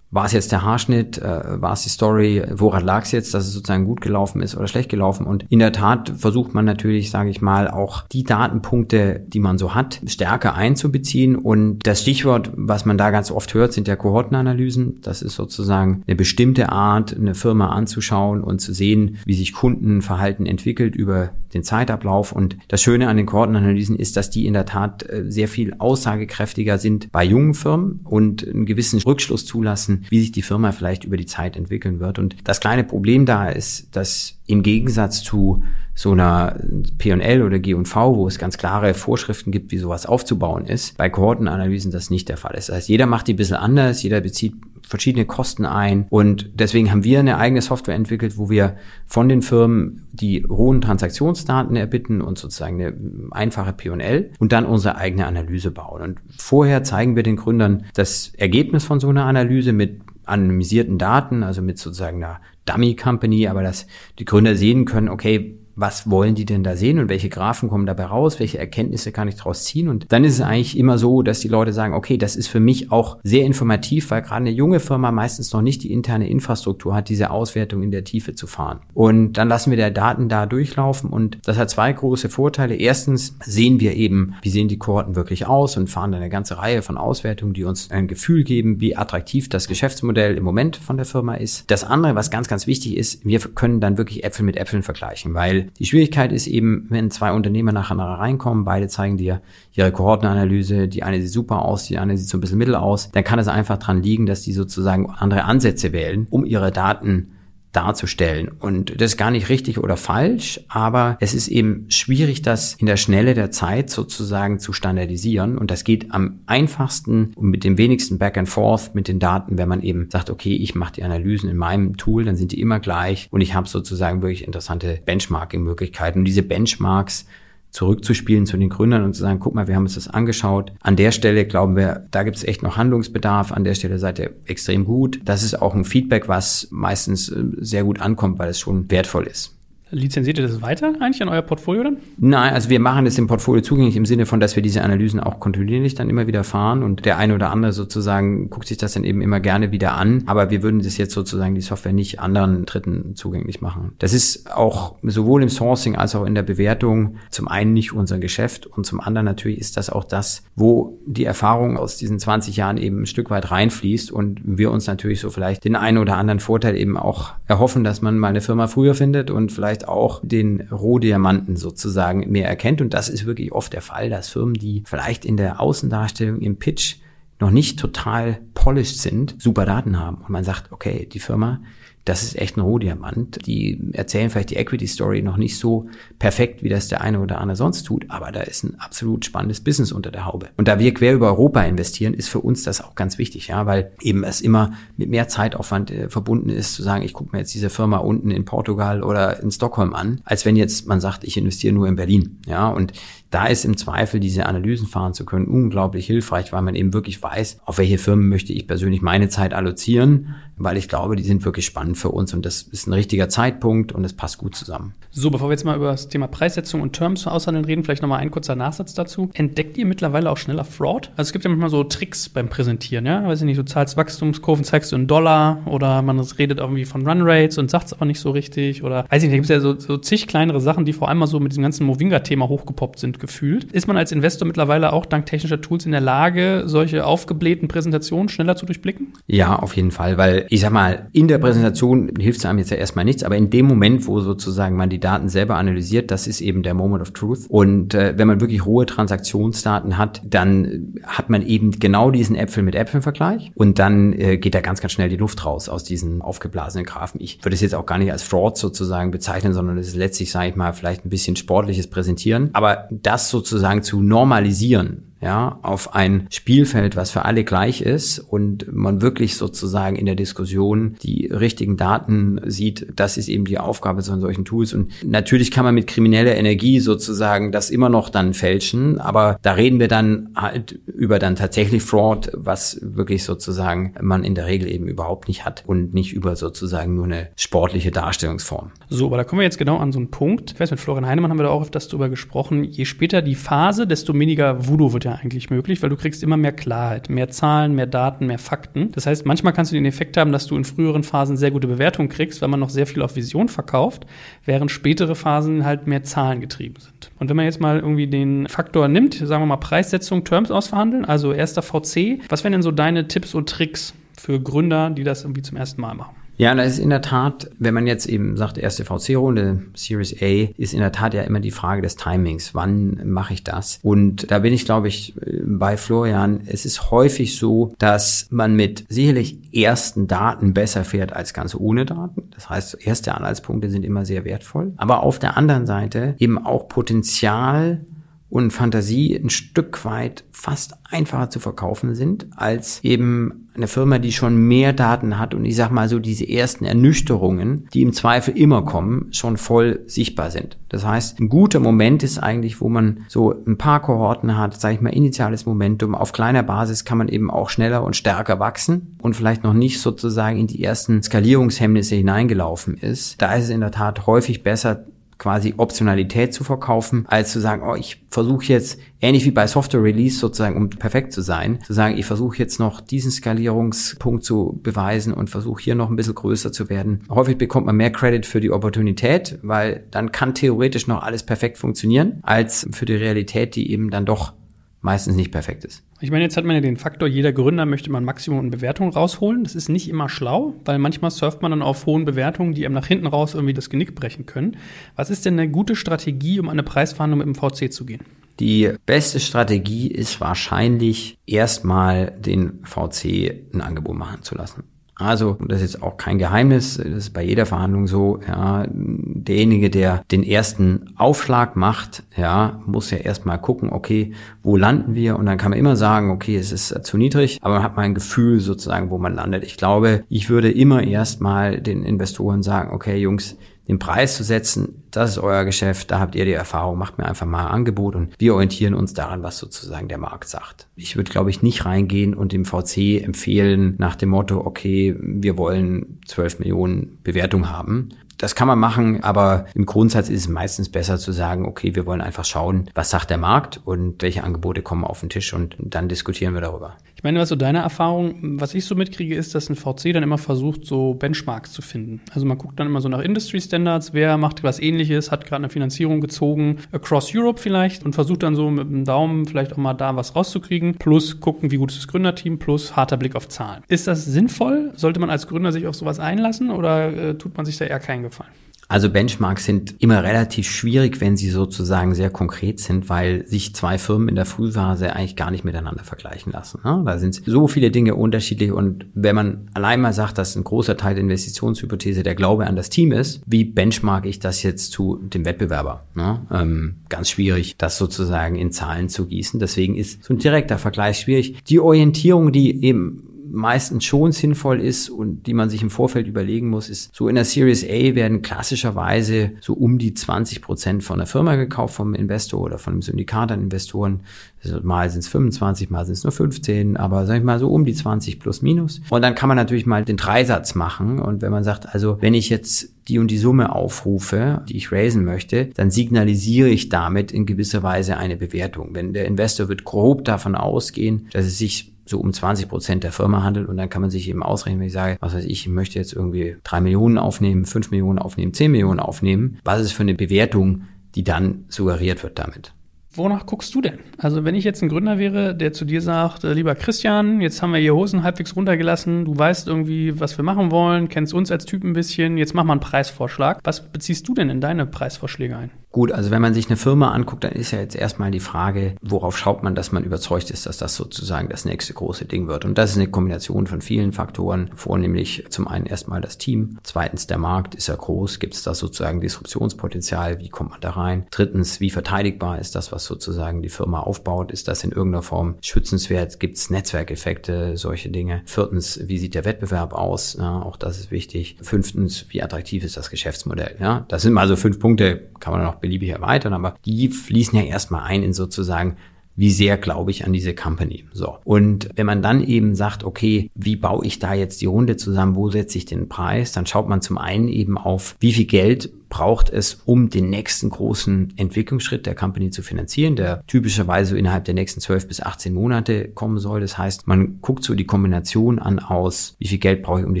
war es jetzt der Haarschnitt, äh, war es die Story, woran lag es jetzt, dass es sozusagen gut gelaufen ist oder schlecht gelaufen? Und in der Tat versucht man natürlich, sage ich mal, auch die Datenpunkte, die man so hat, stärker einzubeziehen. Und das Stichwort, was man da ganz oft hört, sind ja Kohortenanalysen. Das ist sozusagen eine bestimmte Art, eine Firma anzuschauen und zu sehen, wie sich Kundenverhalten entwickelt über den Zeitablauf. Und das Schöne an den Kohortenanalysen ist, dass die in der Tat äh, sehr viel aussagekräftiger sind bei jungen Firmen und einen gewissen Rückschluss zulassen, wie sich die Firma vielleicht über die Zeit entwickeln wird. Und das kleine Problem da ist, dass im Gegensatz zu so einer P&L oder G&V, wo es ganz klare Vorschriften gibt, wie sowas aufzubauen ist, bei Kohortenanalysen das nicht der Fall ist. Das heißt, jeder macht die ein bisschen anders, jeder bezieht verschiedene Kosten ein und deswegen haben wir eine eigene Software entwickelt, wo wir von den Firmen die rohen Transaktionsdaten erbitten und sozusagen eine einfache P&L und dann unsere eigene Analyse bauen. Und vorher zeigen wir den Gründern das Ergebnis von so einer Analyse mit anonymisierten Daten, also mit sozusagen einer Dummy Company, aber dass die Gründer sehen können, okay, was wollen die denn da sehen und welche Graphen kommen dabei raus, welche Erkenntnisse kann ich daraus ziehen. Und dann ist es eigentlich immer so, dass die Leute sagen, okay, das ist für mich auch sehr informativ, weil gerade eine junge Firma meistens noch nicht die interne Infrastruktur hat, diese Auswertung in der Tiefe zu fahren. Und dann lassen wir der Daten da durchlaufen und das hat zwei große Vorteile. Erstens sehen wir eben, wie sehen die Kohorten wirklich aus und fahren dann eine ganze Reihe von Auswertungen, die uns ein Gefühl geben, wie attraktiv das Geschäftsmodell im Moment von der Firma ist. Das andere, was ganz, ganz wichtig ist, wir können dann wirklich Äpfel mit Äpfeln vergleichen, weil die Schwierigkeit ist eben, wenn zwei Unternehmer nacheinander reinkommen, beide zeigen dir ihre Kohortenanalyse, die eine sieht super aus, die eine sieht so ein bisschen mittel aus, dann kann es einfach dran liegen, dass die sozusagen andere Ansätze wählen, um ihre Daten darzustellen. Und das ist gar nicht richtig oder falsch, aber es ist eben schwierig, das in der Schnelle der Zeit sozusagen zu standardisieren. Und das geht am einfachsten und mit dem wenigsten Back and Forth mit den Daten, wenn man eben sagt, okay, ich mache die Analysen in meinem Tool, dann sind die immer gleich und ich habe sozusagen wirklich interessante Benchmarking-Möglichkeiten. Und diese Benchmarks zurückzuspielen zu den Gründern und zu sagen, guck mal, wir haben uns das angeschaut. An der Stelle glauben wir, da gibt es echt noch Handlungsbedarf. An der Stelle seid ihr extrem gut. Das ist auch ein Feedback, was meistens äh, sehr gut ankommt, weil es schon wertvoll ist. Lizenziert ihr das weiter eigentlich an euer Portfolio dann? Nein, also wir machen es im Portfolio zugänglich im Sinne von, dass wir diese Analysen auch kontinuierlich dann immer wieder fahren und der eine oder andere sozusagen guckt sich das dann eben immer gerne wieder an. Aber wir würden das jetzt sozusagen die Software nicht anderen Dritten zugänglich machen. Das ist auch sowohl im Sourcing als auch in der Bewertung zum einen nicht unser Geschäft und zum anderen natürlich ist das auch das, wo die Erfahrung aus diesen 20 Jahren eben ein Stück weit reinfließt und wir uns natürlich so vielleicht den einen oder anderen Vorteil eben auch erhoffen, dass man mal eine Firma früher findet und vielleicht vielleicht auch den Rohdiamanten sozusagen mehr erkennt. Und das ist wirklich oft der Fall, dass Firmen, die vielleicht in der Außendarstellung im Pitch noch nicht total polished sind, super Daten haben. Und man sagt, okay, die Firma, das ist echt ein Rohdiamant. Die erzählen vielleicht die Equity-Story noch nicht so perfekt, wie das der eine oder andere sonst tut, aber da ist ein absolut spannendes Business unter der Haube. Und da wir quer über Europa investieren, ist für uns das auch ganz wichtig, ja, weil eben es immer mit mehr Zeitaufwand äh, verbunden ist, zu sagen, ich gucke mir jetzt diese Firma unten in Portugal oder in Stockholm an, als wenn jetzt man sagt, ich investiere nur in Berlin, ja, und da ist im Zweifel diese Analysen fahren zu können unglaublich hilfreich, weil man eben wirklich weiß, auf welche Firmen möchte ich persönlich meine Zeit allozieren, weil ich glaube, die sind wirklich spannend für uns und das ist ein richtiger Zeitpunkt und es passt gut zusammen. So, bevor wir jetzt mal über das Thema Preissetzung und Terms aushandeln reden, vielleicht nochmal ein kurzer Nachsatz dazu. Entdeckt ihr mittlerweile auch schneller Fraud? Also es gibt ja manchmal so Tricks beim Präsentieren, ja? Weiß ich nicht, du zahlst Wachstumskurven, zeigst du in Dollar oder man redet irgendwie von Runrates und sagt es aber nicht so richtig oder weiß ich nicht, da gibt es ja so, so zig kleinere Sachen, die vor allem mal so mit diesem ganzen Movinga-Thema hochgepoppt sind gefühlt. Ist man als Investor mittlerweile auch dank technischer Tools in der Lage, solche aufgeblähten Präsentationen schneller zu durchblicken? Ja, auf jeden Fall, weil ich sag mal, in der Präsentation hilft es einem jetzt ja erstmal nichts, aber in dem Moment, wo sozusagen man die Daten selber analysiert, das ist eben der Moment of Truth. Und äh, wenn man wirklich hohe Transaktionsdaten hat, dann hat man eben genau diesen Äpfel mit Äpfeln-Vergleich und dann äh, geht da ganz, ganz schnell die Luft raus aus diesen aufgeblasenen Graphen. Ich würde es jetzt auch gar nicht als Fraud sozusagen bezeichnen, sondern es ist letztlich, sage ich mal, vielleicht ein bisschen sportliches Präsentieren. Aber das sozusagen zu normalisieren, ja, auf ein Spielfeld, was für alle gleich ist und man wirklich sozusagen in der Diskussion die richtigen Daten sieht, das ist eben die Aufgabe von solchen Tools. Und natürlich kann man mit krimineller Energie sozusagen das immer noch dann fälschen, aber da reden wir dann halt über dann tatsächlich Fraud, was wirklich sozusagen man in der Regel eben überhaupt nicht hat und nicht über sozusagen nur eine sportliche Darstellungsform. So, aber da kommen wir jetzt genau an so einen Punkt. Ich weiß, mit Florian Heinemann haben wir da auch öfters drüber gesprochen. Je später die Phase, desto weniger Voodoo wird ja eigentlich möglich, weil du kriegst immer mehr Klarheit, mehr Zahlen, mehr Daten, mehr Fakten. Das heißt, manchmal kannst du den Effekt haben, dass du in früheren Phasen sehr gute Bewertungen kriegst, weil man noch sehr viel auf Vision verkauft, während spätere Phasen halt mehr Zahlen getrieben sind. Und wenn man jetzt mal irgendwie den Faktor nimmt, sagen wir mal Preissetzung, Terms ausverhandeln, also erster VC, was wären denn so deine Tipps und Tricks für Gründer, die das irgendwie zum ersten Mal machen? Ja, das ist in der Tat, wenn man jetzt eben sagt, erste VC-Runde, Series A, ist in der Tat ja immer die Frage des Timings. Wann mache ich das? Und da bin ich, glaube ich, bei Florian. Es ist häufig so, dass man mit sicherlich ersten Daten besser fährt als ganz ohne Daten. Das heißt, erste Anhaltspunkte sind immer sehr wertvoll. Aber auf der anderen Seite eben auch Potenzial und Fantasie ein Stück weit fast einfacher zu verkaufen sind als eben eine Firma, die schon mehr Daten hat und ich sag mal so diese ersten Ernüchterungen, die im Zweifel immer kommen, schon voll sichtbar sind. Das heißt, ein guter Moment ist eigentlich, wo man so ein paar Kohorten hat, sage ich mal, initiales Momentum. Auf kleiner Basis kann man eben auch schneller und stärker wachsen und vielleicht noch nicht sozusagen in die ersten Skalierungshemmnisse hineingelaufen ist. Da ist es in der Tat häufig besser, quasi Optionalität zu verkaufen, als zu sagen, oh, ich versuche jetzt, ähnlich wie bei Software Release sozusagen, um perfekt zu sein, zu sagen, ich versuche jetzt noch diesen Skalierungspunkt zu beweisen und versuche hier noch ein bisschen größer zu werden. Häufig bekommt man mehr Credit für die Opportunität, weil dann kann theoretisch noch alles perfekt funktionieren, als für die Realität, die eben dann doch meistens nicht perfekt ist. Ich meine, jetzt hat man ja den Faktor, jeder Gründer möchte man Maximum in Bewertung rausholen. Das ist nicht immer schlau, weil manchmal surft man dann auf hohen Bewertungen, die einem nach hinten raus irgendwie das Genick brechen können. Was ist denn eine gute Strategie, um eine Preisverhandlung mit dem VC zu gehen? Die beste Strategie ist wahrscheinlich erstmal den VC ein Angebot machen zu lassen. Also, das ist jetzt auch kein Geheimnis, das ist bei jeder Verhandlung so, ja, derjenige, der den ersten Aufschlag macht, ja, muss ja erstmal gucken, okay, wo landen wir? Und dann kann man immer sagen, okay, es ist zu niedrig, aber man hat mal ein Gefühl sozusagen, wo man landet. Ich glaube, ich würde immer erstmal den Investoren sagen, okay, Jungs, den Preis zu setzen, das ist euer Geschäft, da habt ihr die Erfahrung, macht mir einfach mal ein Angebot und wir orientieren uns daran, was sozusagen der Markt sagt. Ich würde, glaube ich, nicht reingehen und dem VC empfehlen nach dem Motto, okay, wir wollen 12 Millionen Bewertung haben. Das kann man machen, aber im Grundsatz ist es meistens besser zu sagen, okay, wir wollen einfach schauen, was sagt der Markt und welche Angebote kommen auf den Tisch und dann diskutieren wir darüber. Ich meine, was so deine Erfahrung, was ich so mitkriege, ist, dass ein VC dann immer versucht, so Benchmarks zu finden. Also man guckt dann immer so nach Industry Standards, wer macht was ähnliches, hat gerade eine Finanzierung gezogen, across Europe vielleicht und versucht dann so mit dem Daumen vielleicht auch mal da was rauszukriegen, plus gucken, wie gut ist das Gründerteam, plus harter Blick auf Zahlen. Ist das sinnvoll? Sollte man als Gründer sich auf sowas einlassen oder äh, tut man sich da eher keinen Gefallen? Also Benchmarks sind immer relativ schwierig, wenn sie sozusagen sehr konkret sind, weil sich zwei Firmen in der Frühphase eigentlich gar nicht miteinander vergleichen lassen. Ne? Da sind so viele Dinge unterschiedlich und wenn man allein mal sagt, dass ein großer Teil der Investitionshypothese der Glaube an das Team ist, wie benchmark ich das jetzt zu dem Wettbewerber? Ne? Ähm, ganz schwierig, das sozusagen in Zahlen zu gießen. Deswegen ist so ein direkter Vergleich schwierig. Die Orientierung, die eben meistens schon sinnvoll ist und die man sich im Vorfeld überlegen muss, ist, so in der Series A werden klassischerweise so um die 20 Prozent von der Firma gekauft, vom Investor oder von einem Syndikat an Investoren. Also mal sind es 25, mal sind es nur 15, aber sag ich mal so um die 20 plus minus. Und dann kann man natürlich mal den Dreisatz machen. Und wenn man sagt, also wenn ich jetzt die und die Summe aufrufe, die ich raisen möchte, dann signalisiere ich damit in gewisser Weise eine Bewertung. Wenn der Investor wird grob davon ausgehen, dass es sich so um 20 Prozent der Firma handelt und dann kann man sich eben ausrechnen, wenn ich sage, was weiß ich, ich möchte jetzt irgendwie drei Millionen aufnehmen, fünf Millionen aufnehmen, zehn Millionen aufnehmen, was ist für eine Bewertung, die dann suggeriert wird damit. Wonach guckst du denn? Also wenn ich jetzt ein Gründer wäre, der zu dir sagt, äh, lieber Christian, jetzt haben wir hier Hosen halbwegs runtergelassen, du weißt irgendwie, was wir machen wollen, kennst uns als Typ ein bisschen, jetzt mach mal einen Preisvorschlag. Was beziehst du denn in deine Preisvorschläge ein? Gut, also wenn man sich eine Firma anguckt, dann ist ja jetzt erstmal die Frage, worauf schaut man, dass man überzeugt ist, dass das sozusagen das nächste große Ding wird. Und das ist eine Kombination von vielen Faktoren, vornehmlich zum einen erstmal das Team, zweitens der Markt, ist er groß, gibt es da sozusagen Disruptionspotenzial, wie kommt man da rein? Drittens, wie verteidigbar ist das, was sozusagen die Firma aufbaut? Ist das in irgendeiner Form schützenswert? Gibt es Netzwerkeffekte, solche Dinge? Viertens, wie sieht der Wettbewerb aus? Ja, auch das ist wichtig. Fünftens, wie attraktiv ist das Geschäftsmodell? Ja, das sind mal so fünf Punkte, kann man noch beliebig erweitern, aber die fließen ja erstmal ein in sozusagen wie sehr glaube ich an diese Company. So. Und wenn man dann eben sagt, okay, wie baue ich da jetzt die Runde zusammen, wo setze ich den Preis, dann schaut man zum einen eben auf, wie viel Geld braucht es, um den nächsten großen Entwicklungsschritt der Company zu finanzieren, der typischerweise innerhalb der nächsten 12 bis 18 Monate kommen soll. Das heißt, man guckt so die Kombination an aus, wie viel Geld brauche ich, um die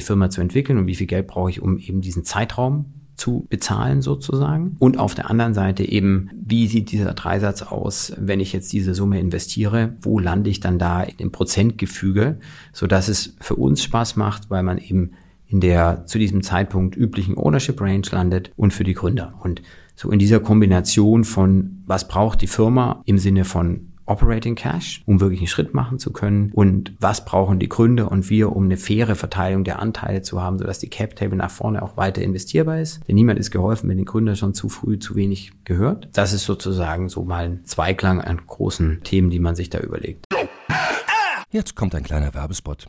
Firma zu entwickeln und wie viel Geld brauche ich, um eben diesen Zeitraum zu bezahlen sozusagen. Und auf der anderen Seite eben, wie sieht dieser Dreisatz aus, wenn ich jetzt diese Summe investiere? Wo lande ich dann da dem Prozentgefüge, so dass es für uns Spaß macht, weil man eben in der zu diesem Zeitpunkt üblichen Ownership Range landet und für die Gründer. Und so in dieser Kombination von, was braucht die Firma im Sinne von Operating Cash, um wirklich einen Schritt machen zu können und was brauchen die Gründer und wir, um eine faire Verteilung der Anteile zu haben, sodass die Cap Table nach vorne auch weiter investierbar ist. Denn niemand ist geholfen, wenn den Gründer schon zu früh zu wenig gehört. Das ist sozusagen so mal ein Zweiklang an großen Themen, die man sich da überlegt. Jetzt kommt ein kleiner Werbespot.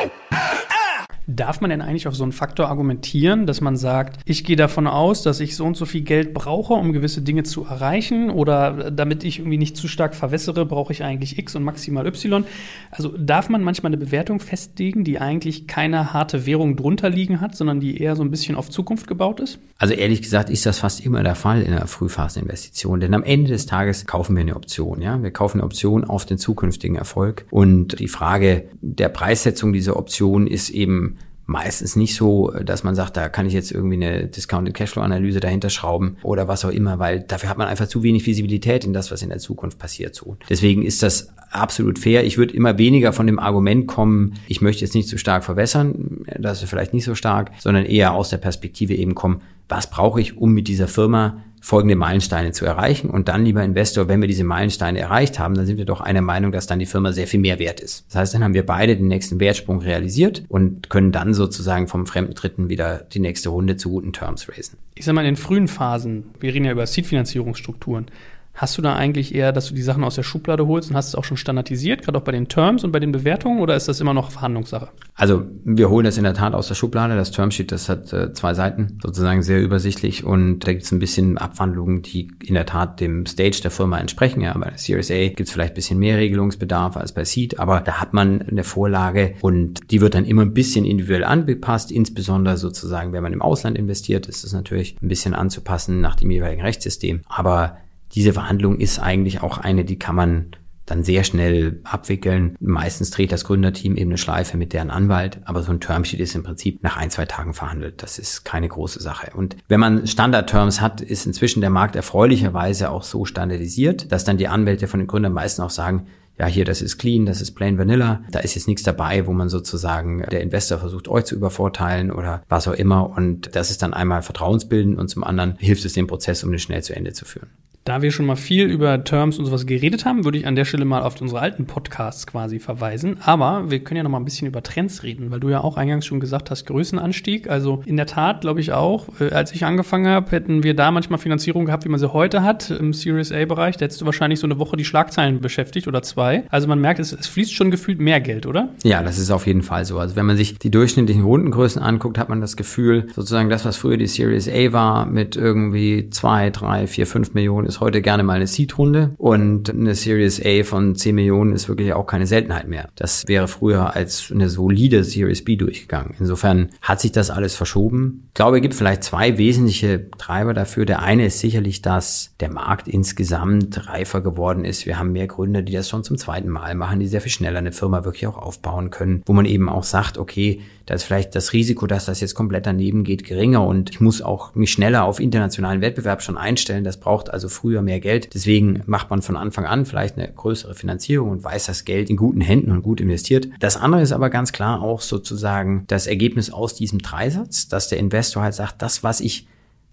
Darf man denn eigentlich auf so einen Faktor argumentieren, dass man sagt, ich gehe davon aus, dass ich so und so viel Geld brauche, um gewisse Dinge zu erreichen oder damit ich irgendwie nicht zu stark verwässere, brauche ich eigentlich X und maximal Y? Also darf man manchmal eine Bewertung festlegen, die eigentlich keine harte Währung drunter liegen hat, sondern die eher so ein bisschen auf Zukunft gebaut ist? Also ehrlich gesagt ist das fast immer der Fall in einer Frühphaseninvestition, denn am Ende des Tages kaufen wir eine Option, ja? Wir kaufen eine Option auf den zukünftigen Erfolg und die Frage der Preissetzung dieser Option ist eben meistens nicht so, dass man sagt, da kann ich jetzt irgendwie eine Discounted Cashflow Analyse dahinter schrauben oder was auch immer, weil dafür hat man einfach zu wenig Visibilität in das, was in der Zukunft passiert so. Deswegen ist das absolut fair. Ich würde immer weniger von dem Argument kommen, ich möchte jetzt nicht zu so stark verwässern, das ist vielleicht nicht so stark, sondern eher aus der Perspektive eben kommen, was brauche ich, um mit dieser Firma folgende Meilensteine zu erreichen. Und dann, lieber Investor, wenn wir diese Meilensteine erreicht haben, dann sind wir doch einer Meinung, dass dann die Firma sehr viel mehr wert ist. Das heißt, dann haben wir beide den nächsten Wertsprung realisiert und können dann sozusagen vom fremden Dritten wieder die nächste Runde zu guten Terms raisen. Ich sag mal, in den frühen Phasen, wir reden ja über Seed-Finanzierungsstrukturen, Hast du da eigentlich eher, dass du die Sachen aus der Schublade holst und hast es auch schon standardisiert, gerade auch bei den Terms und bei den Bewertungen, oder ist das immer noch Verhandlungssache? Also wir holen das in der Tat aus der Schublade. Das Termsheet, das hat äh, zwei Seiten, sozusagen sehr übersichtlich und da gibt es ein bisschen Abwandlungen, die in der Tat dem Stage der Firma entsprechen. Ja, bei der Series A gibt es vielleicht ein bisschen mehr Regelungsbedarf als bei Seed, aber da hat man eine Vorlage und die wird dann immer ein bisschen individuell angepasst, insbesondere sozusagen, wenn man im Ausland investiert, ist es natürlich ein bisschen anzupassen nach dem jeweiligen Rechtssystem. Aber diese Verhandlung ist eigentlich auch eine, die kann man dann sehr schnell abwickeln. Meistens dreht das Gründerteam eben eine Schleife mit deren Anwalt, aber so ein Termsheet ist im Prinzip nach ein, zwei Tagen verhandelt. Das ist keine große Sache. Und wenn man Standard-Terms hat, ist inzwischen der Markt erfreulicherweise auch so standardisiert, dass dann die Anwälte von den Gründern meistens auch sagen, ja, hier, das ist clean, das ist plain vanilla. Da ist jetzt nichts dabei, wo man sozusagen der Investor versucht, euch zu übervorteilen oder was auch immer. Und das ist dann einmal vertrauensbildend und zum anderen hilft es den Prozess, um den schnell zu Ende zu führen. Da wir schon mal viel über Terms und sowas geredet haben, würde ich an der Stelle mal auf unsere alten Podcasts quasi verweisen. Aber wir können ja noch mal ein bisschen über Trends reden, weil du ja auch eingangs schon gesagt hast, Größenanstieg. Also in der Tat glaube ich auch, äh, als ich angefangen habe, hätten wir da manchmal Finanzierung gehabt, wie man sie heute hat im Series A-Bereich. Da hättest du wahrscheinlich so eine Woche die Schlagzeilen beschäftigt oder zwei. Also man merkt, es, es fließt schon gefühlt mehr Geld, oder? Ja, das ist auf jeden Fall so. Also wenn man sich die durchschnittlichen Rundengrößen anguckt, hat man das Gefühl, sozusagen das, was früher die Series A war, mit irgendwie zwei, drei, vier, fünf Millionen, ist heute gerne mal eine Seed-Runde und eine Series A von 10 Millionen ist wirklich auch keine Seltenheit mehr. Das wäre früher als eine solide Series B durchgegangen. Insofern hat sich das alles verschoben. Ich glaube, es gibt vielleicht zwei wesentliche Treiber dafür. Der eine ist sicherlich, dass der Markt insgesamt reifer geworden ist. Wir haben mehr Gründer, die das schon zum zweiten Mal machen, die sehr viel schneller eine Firma wirklich auch aufbauen können, wo man eben auch sagt, okay, da ist vielleicht das Risiko, dass das jetzt komplett daneben geht, geringer und ich muss auch mich schneller auf internationalen Wettbewerb schon einstellen. Das braucht also früher mehr Geld. Deswegen macht man von Anfang an vielleicht eine größere Finanzierung und weiß das Geld in guten Händen und gut investiert. Das andere ist aber ganz klar auch sozusagen das Ergebnis aus diesem Dreisatz, dass der Investor halt sagt, das, was ich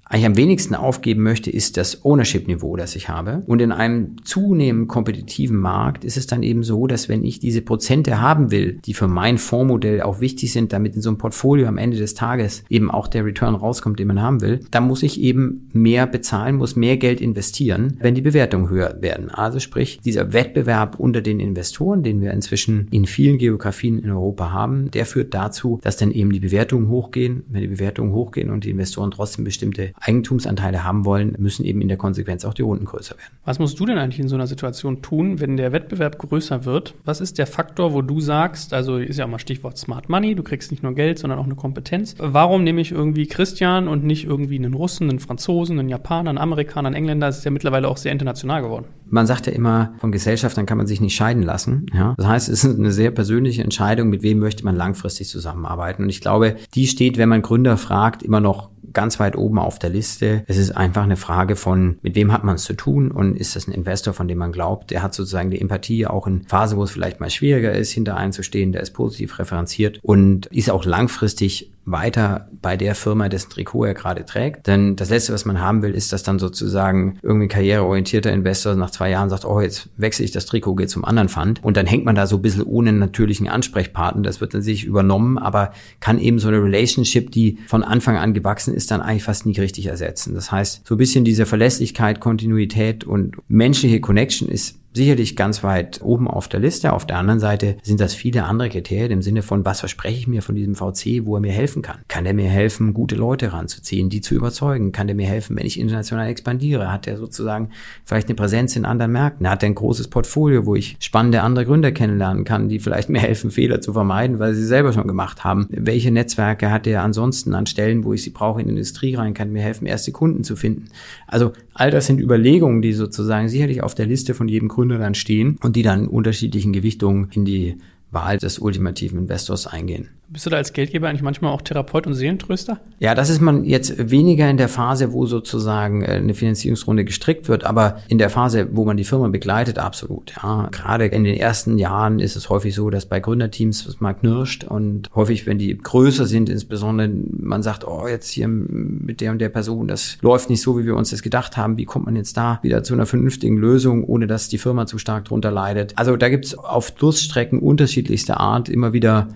eigentlich am wenigsten aufgeben möchte, ist das Ownership-Niveau, das ich habe. Und in einem zunehmend kompetitiven Markt ist es dann eben so, dass wenn ich diese Prozente haben will, die für mein Fondsmodell auch wichtig sind, damit in so einem Portfolio am Ende des Tages eben auch der Return rauskommt, den man haben will, dann muss ich eben mehr bezahlen, muss mehr Geld investieren, wenn die Bewertungen höher werden. Also sprich, dieser Wettbewerb unter den Investoren, den wir inzwischen in vielen Geografien in Europa haben, der führt dazu, dass dann eben die Bewertungen hochgehen. Wenn die Bewertungen hochgehen und die Investoren trotzdem bestimmte Eigentumsanteile haben wollen, müssen eben in der Konsequenz auch die Runden größer werden. Was musst du denn eigentlich in so einer Situation tun, wenn der Wettbewerb größer wird? Was ist der Faktor, wo du sagst, also ist ja auch mal Stichwort Smart Money, du kriegst nicht nur Geld, sondern auch eine Kompetenz. Warum nehme ich irgendwie Christian und nicht irgendwie einen Russen, einen Franzosen, einen Japaner, einen Amerikaner, einen Engländer? Das ist ja mittlerweile auch sehr international geworden. Man sagt ja immer, von Gesellschaftern kann man sich nicht scheiden lassen. Ja? Das heißt, es ist eine sehr persönliche Entscheidung, mit wem möchte man langfristig zusammenarbeiten. Und ich glaube, die steht, wenn man Gründer fragt, immer noch ganz weit oben auf der Liste. Es ist einfach eine Frage von, mit wem hat man es zu tun und ist das ein Investor, von dem man glaubt, der hat sozusagen die Empathie auch in Phase, wo es vielleicht mal schwieriger ist, hinter einzustehen, der ist positiv referenziert und ist auch langfristig weiter bei der Firma, dessen Trikot er gerade trägt. Denn das Letzte, was man haben will, ist, dass dann sozusagen irgendwie karriereorientierter Investor nach zwei Jahren sagt, oh, jetzt wechsle ich das Trikot, gehe zum anderen Fund. Und dann hängt man da so ein bisschen ohne natürlichen Ansprechpartner. Das wird dann sich übernommen, aber kann eben so eine Relationship, die von Anfang an gewachsen ist, dann eigentlich fast nie richtig ersetzen. Das heißt, so ein bisschen diese Verlässlichkeit, Kontinuität und menschliche Connection ist sicherlich ganz weit oben auf der Liste. Auf der anderen Seite sind das viele andere Kriterien im Sinne von, was verspreche ich mir von diesem VC, wo er mir helfen kann? Kann er mir helfen, gute Leute ranzuziehen, die zu überzeugen? Kann er mir helfen, wenn ich international expandiere? Hat er sozusagen vielleicht eine Präsenz in anderen Märkten? Hat er ein großes Portfolio, wo ich spannende andere Gründer kennenlernen kann, die vielleicht mir helfen, Fehler zu vermeiden, weil sie selber schon gemacht haben? Welche Netzwerke hat er ansonsten an Stellen, wo ich sie brauche, in die Industrie rein? Kann mir helfen, erste Kunden zu finden? Also all das sind Überlegungen, die sozusagen sicherlich auf der Liste von jedem Gründer dann stehen und die dann in unterschiedlichen Gewichtungen in die Wahl des ultimativen Investors eingehen. Bist du da als Geldgeber eigentlich manchmal auch Therapeut und Seelentröster? Ja, das ist man jetzt weniger in der Phase, wo sozusagen äh, eine Finanzierungsrunde gestrickt wird, aber in der Phase, wo man die Firma begleitet, absolut. Ja, gerade in den ersten Jahren ist es häufig so, dass bei Gründerteams es mal knirscht und häufig, wenn die größer sind, insbesondere man sagt, oh, jetzt hier mit der und der Person, das läuft nicht so, wie wir uns das gedacht haben. Wie kommt man jetzt da wieder zu einer vernünftigen Lösung, ohne dass die Firma zu stark drunter leidet? Also da gibt's auf Durststrecken unterschiedlichster Art immer wieder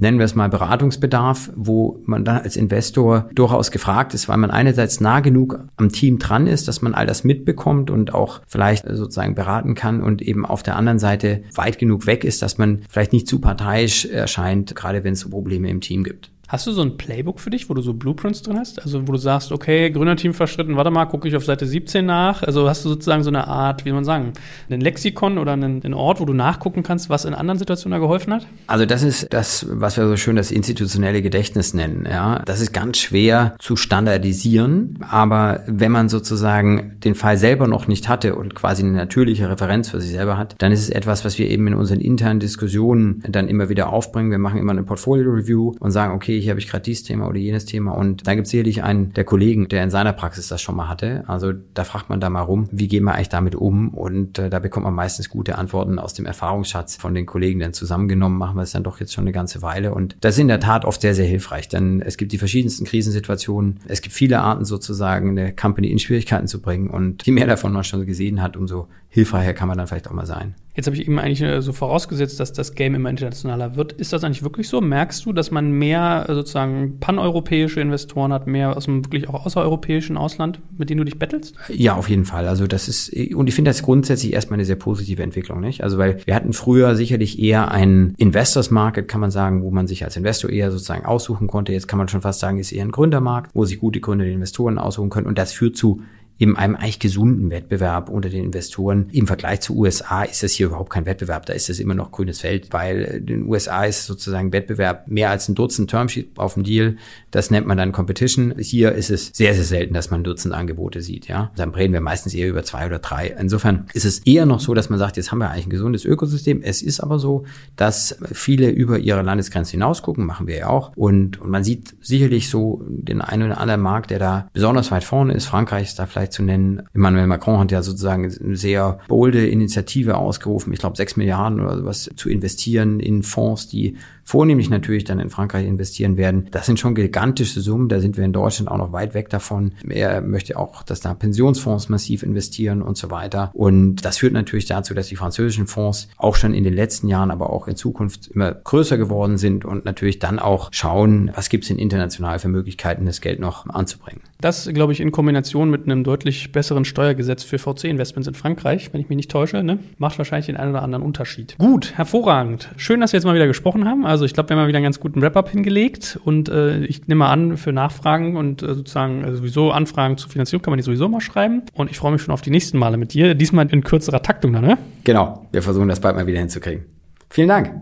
nennen wir es mal Beratungsbedarf, wo man dann als Investor durchaus gefragt ist, weil man einerseits nah genug am Team dran ist, dass man all das mitbekommt und auch vielleicht sozusagen beraten kann und eben auf der anderen Seite weit genug weg ist, dass man vielleicht nicht zu parteiisch erscheint, gerade wenn es Probleme im Team gibt. Hast du so ein Playbook für dich, wo du so Blueprints drin hast? Also wo du sagst, okay, Gründerteam verschritten, warte mal, gucke ich auf Seite 17 nach. Also hast du sozusagen so eine Art, wie soll man sagen, einen Lexikon oder einen, einen Ort, wo du nachgucken kannst, was in anderen Situationen da geholfen hat? Also das ist das, was wir so schön das institutionelle Gedächtnis nennen. Ja, das ist ganz schwer zu standardisieren, aber wenn man sozusagen den Fall selber noch nicht hatte und quasi eine natürliche Referenz für sich selber hat, dann ist es etwas, was wir eben in unseren internen Diskussionen dann immer wieder aufbringen. Wir machen immer eine Portfolio-Review und sagen, okay, hier habe ich gerade dieses Thema oder jenes Thema. Und da gibt es sicherlich einen der Kollegen, der in seiner Praxis das schon mal hatte. Also da fragt man da mal rum, wie gehen wir eigentlich damit um? Und äh, da bekommt man meistens gute Antworten aus dem Erfahrungsschatz von den Kollegen dann zusammengenommen. Machen wir es dann doch jetzt schon eine ganze Weile. Und das ist in der Tat oft sehr, sehr hilfreich, denn es gibt die verschiedensten Krisensituationen. Es gibt viele Arten sozusagen, eine Company in Schwierigkeiten zu bringen. Und je mehr davon man schon gesehen hat, umso hilfreicher kann man dann vielleicht auch mal sein. Jetzt habe ich eben eigentlich äh, so vorausgesetzt, dass das Game immer internationaler wird. Ist das eigentlich wirklich so? Merkst du, dass man mehr äh, sozusagen paneuropäische Investoren hat, mehr aus dem wirklich auch außereuropäischen Ausland, mit denen du dich bettelst? Ja, auf jeden Fall. Also das ist, und ich finde das grundsätzlich erstmal eine sehr positive Entwicklung, nicht? Also weil wir hatten früher sicherlich eher ein Investors Market, kann man sagen, wo man sich als Investor eher sozusagen aussuchen konnte. Jetzt kann man schon fast sagen, ist eher ein Gründermarkt, wo sich gute Gründer die Investoren aussuchen können. Und das führt zu eben einem eigentlich gesunden Wettbewerb unter den Investoren. Im Vergleich zu USA ist das hier überhaupt kein Wettbewerb, da ist es immer noch grünes Feld, weil in den USA ist sozusagen Wettbewerb mehr als ein Dutzend Termsheet auf dem Deal. Das nennt man dann Competition. Hier ist es sehr, sehr selten, dass man ein Dutzend Angebote sieht. Ja, Dann reden wir meistens eher über zwei oder drei. Insofern ist es eher noch so, dass man sagt, jetzt haben wir eigentlich ein gesundes Ökosystem. Es ist aber so, dass viele über ihre Landesgrenze hinaus gucken, machen wir ja auch. Und, und man sieht sicherlich so den einen oder anderen Markt, der da besonders weit vorne ist. Frankreich ist da vielleicht zu nennen. Emmanuel Macron hat ja sozusagen eine sehr bolde Initiative ausgerufen, ich glaube sechs Milliarden oder sowas zu investieren in Fonds, die vornehmlich natürlich dann in Frankreich investieren werden. Das sind schon gigantische Summen, da sind wir in Deutschland auch noch weit weg davon. Er möchte auch, dass da Pensionsfonds massiv investieren und so weiter. Und das führt natürlich dazu, dass die französischen Fonds auch schon in den letzten Jahren, aber auch in Zukunft immer größer geworden sind und natürlich dann auch schauen, was gibt es in international für Möglichkeiten, das Geld noch anzubringen. Das, glaube ich, in Kombination mit einem deutlich besseren Steuergesetz für VC-Investments in Frankreich, wenn ich mich nicht täusche, ne, macht wahrscheinlich den einen oder anderen Unterschied. Gut, hervorragend. Schön, dass wir jetzt mal wieder gesprochen haben. Also ich glaube, wir haben mal wieder einen ganz guten Wrap-up hingelegt und äh, ich nehme mal an, für Nachfragen und äh, sozusagen äh, sowieso Anfragen zur Finanzierung kann man die sowieso mal schreiben. Und ich freue mich schon auf die nächsten Male mit dir. Diesmal in kürzerer Taktung dann, ne? Genau. Wir versuchen das bald mal wieder hinzukriegen. Vielen Dank.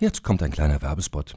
Jetzt kommt ein kleiner Werbespot.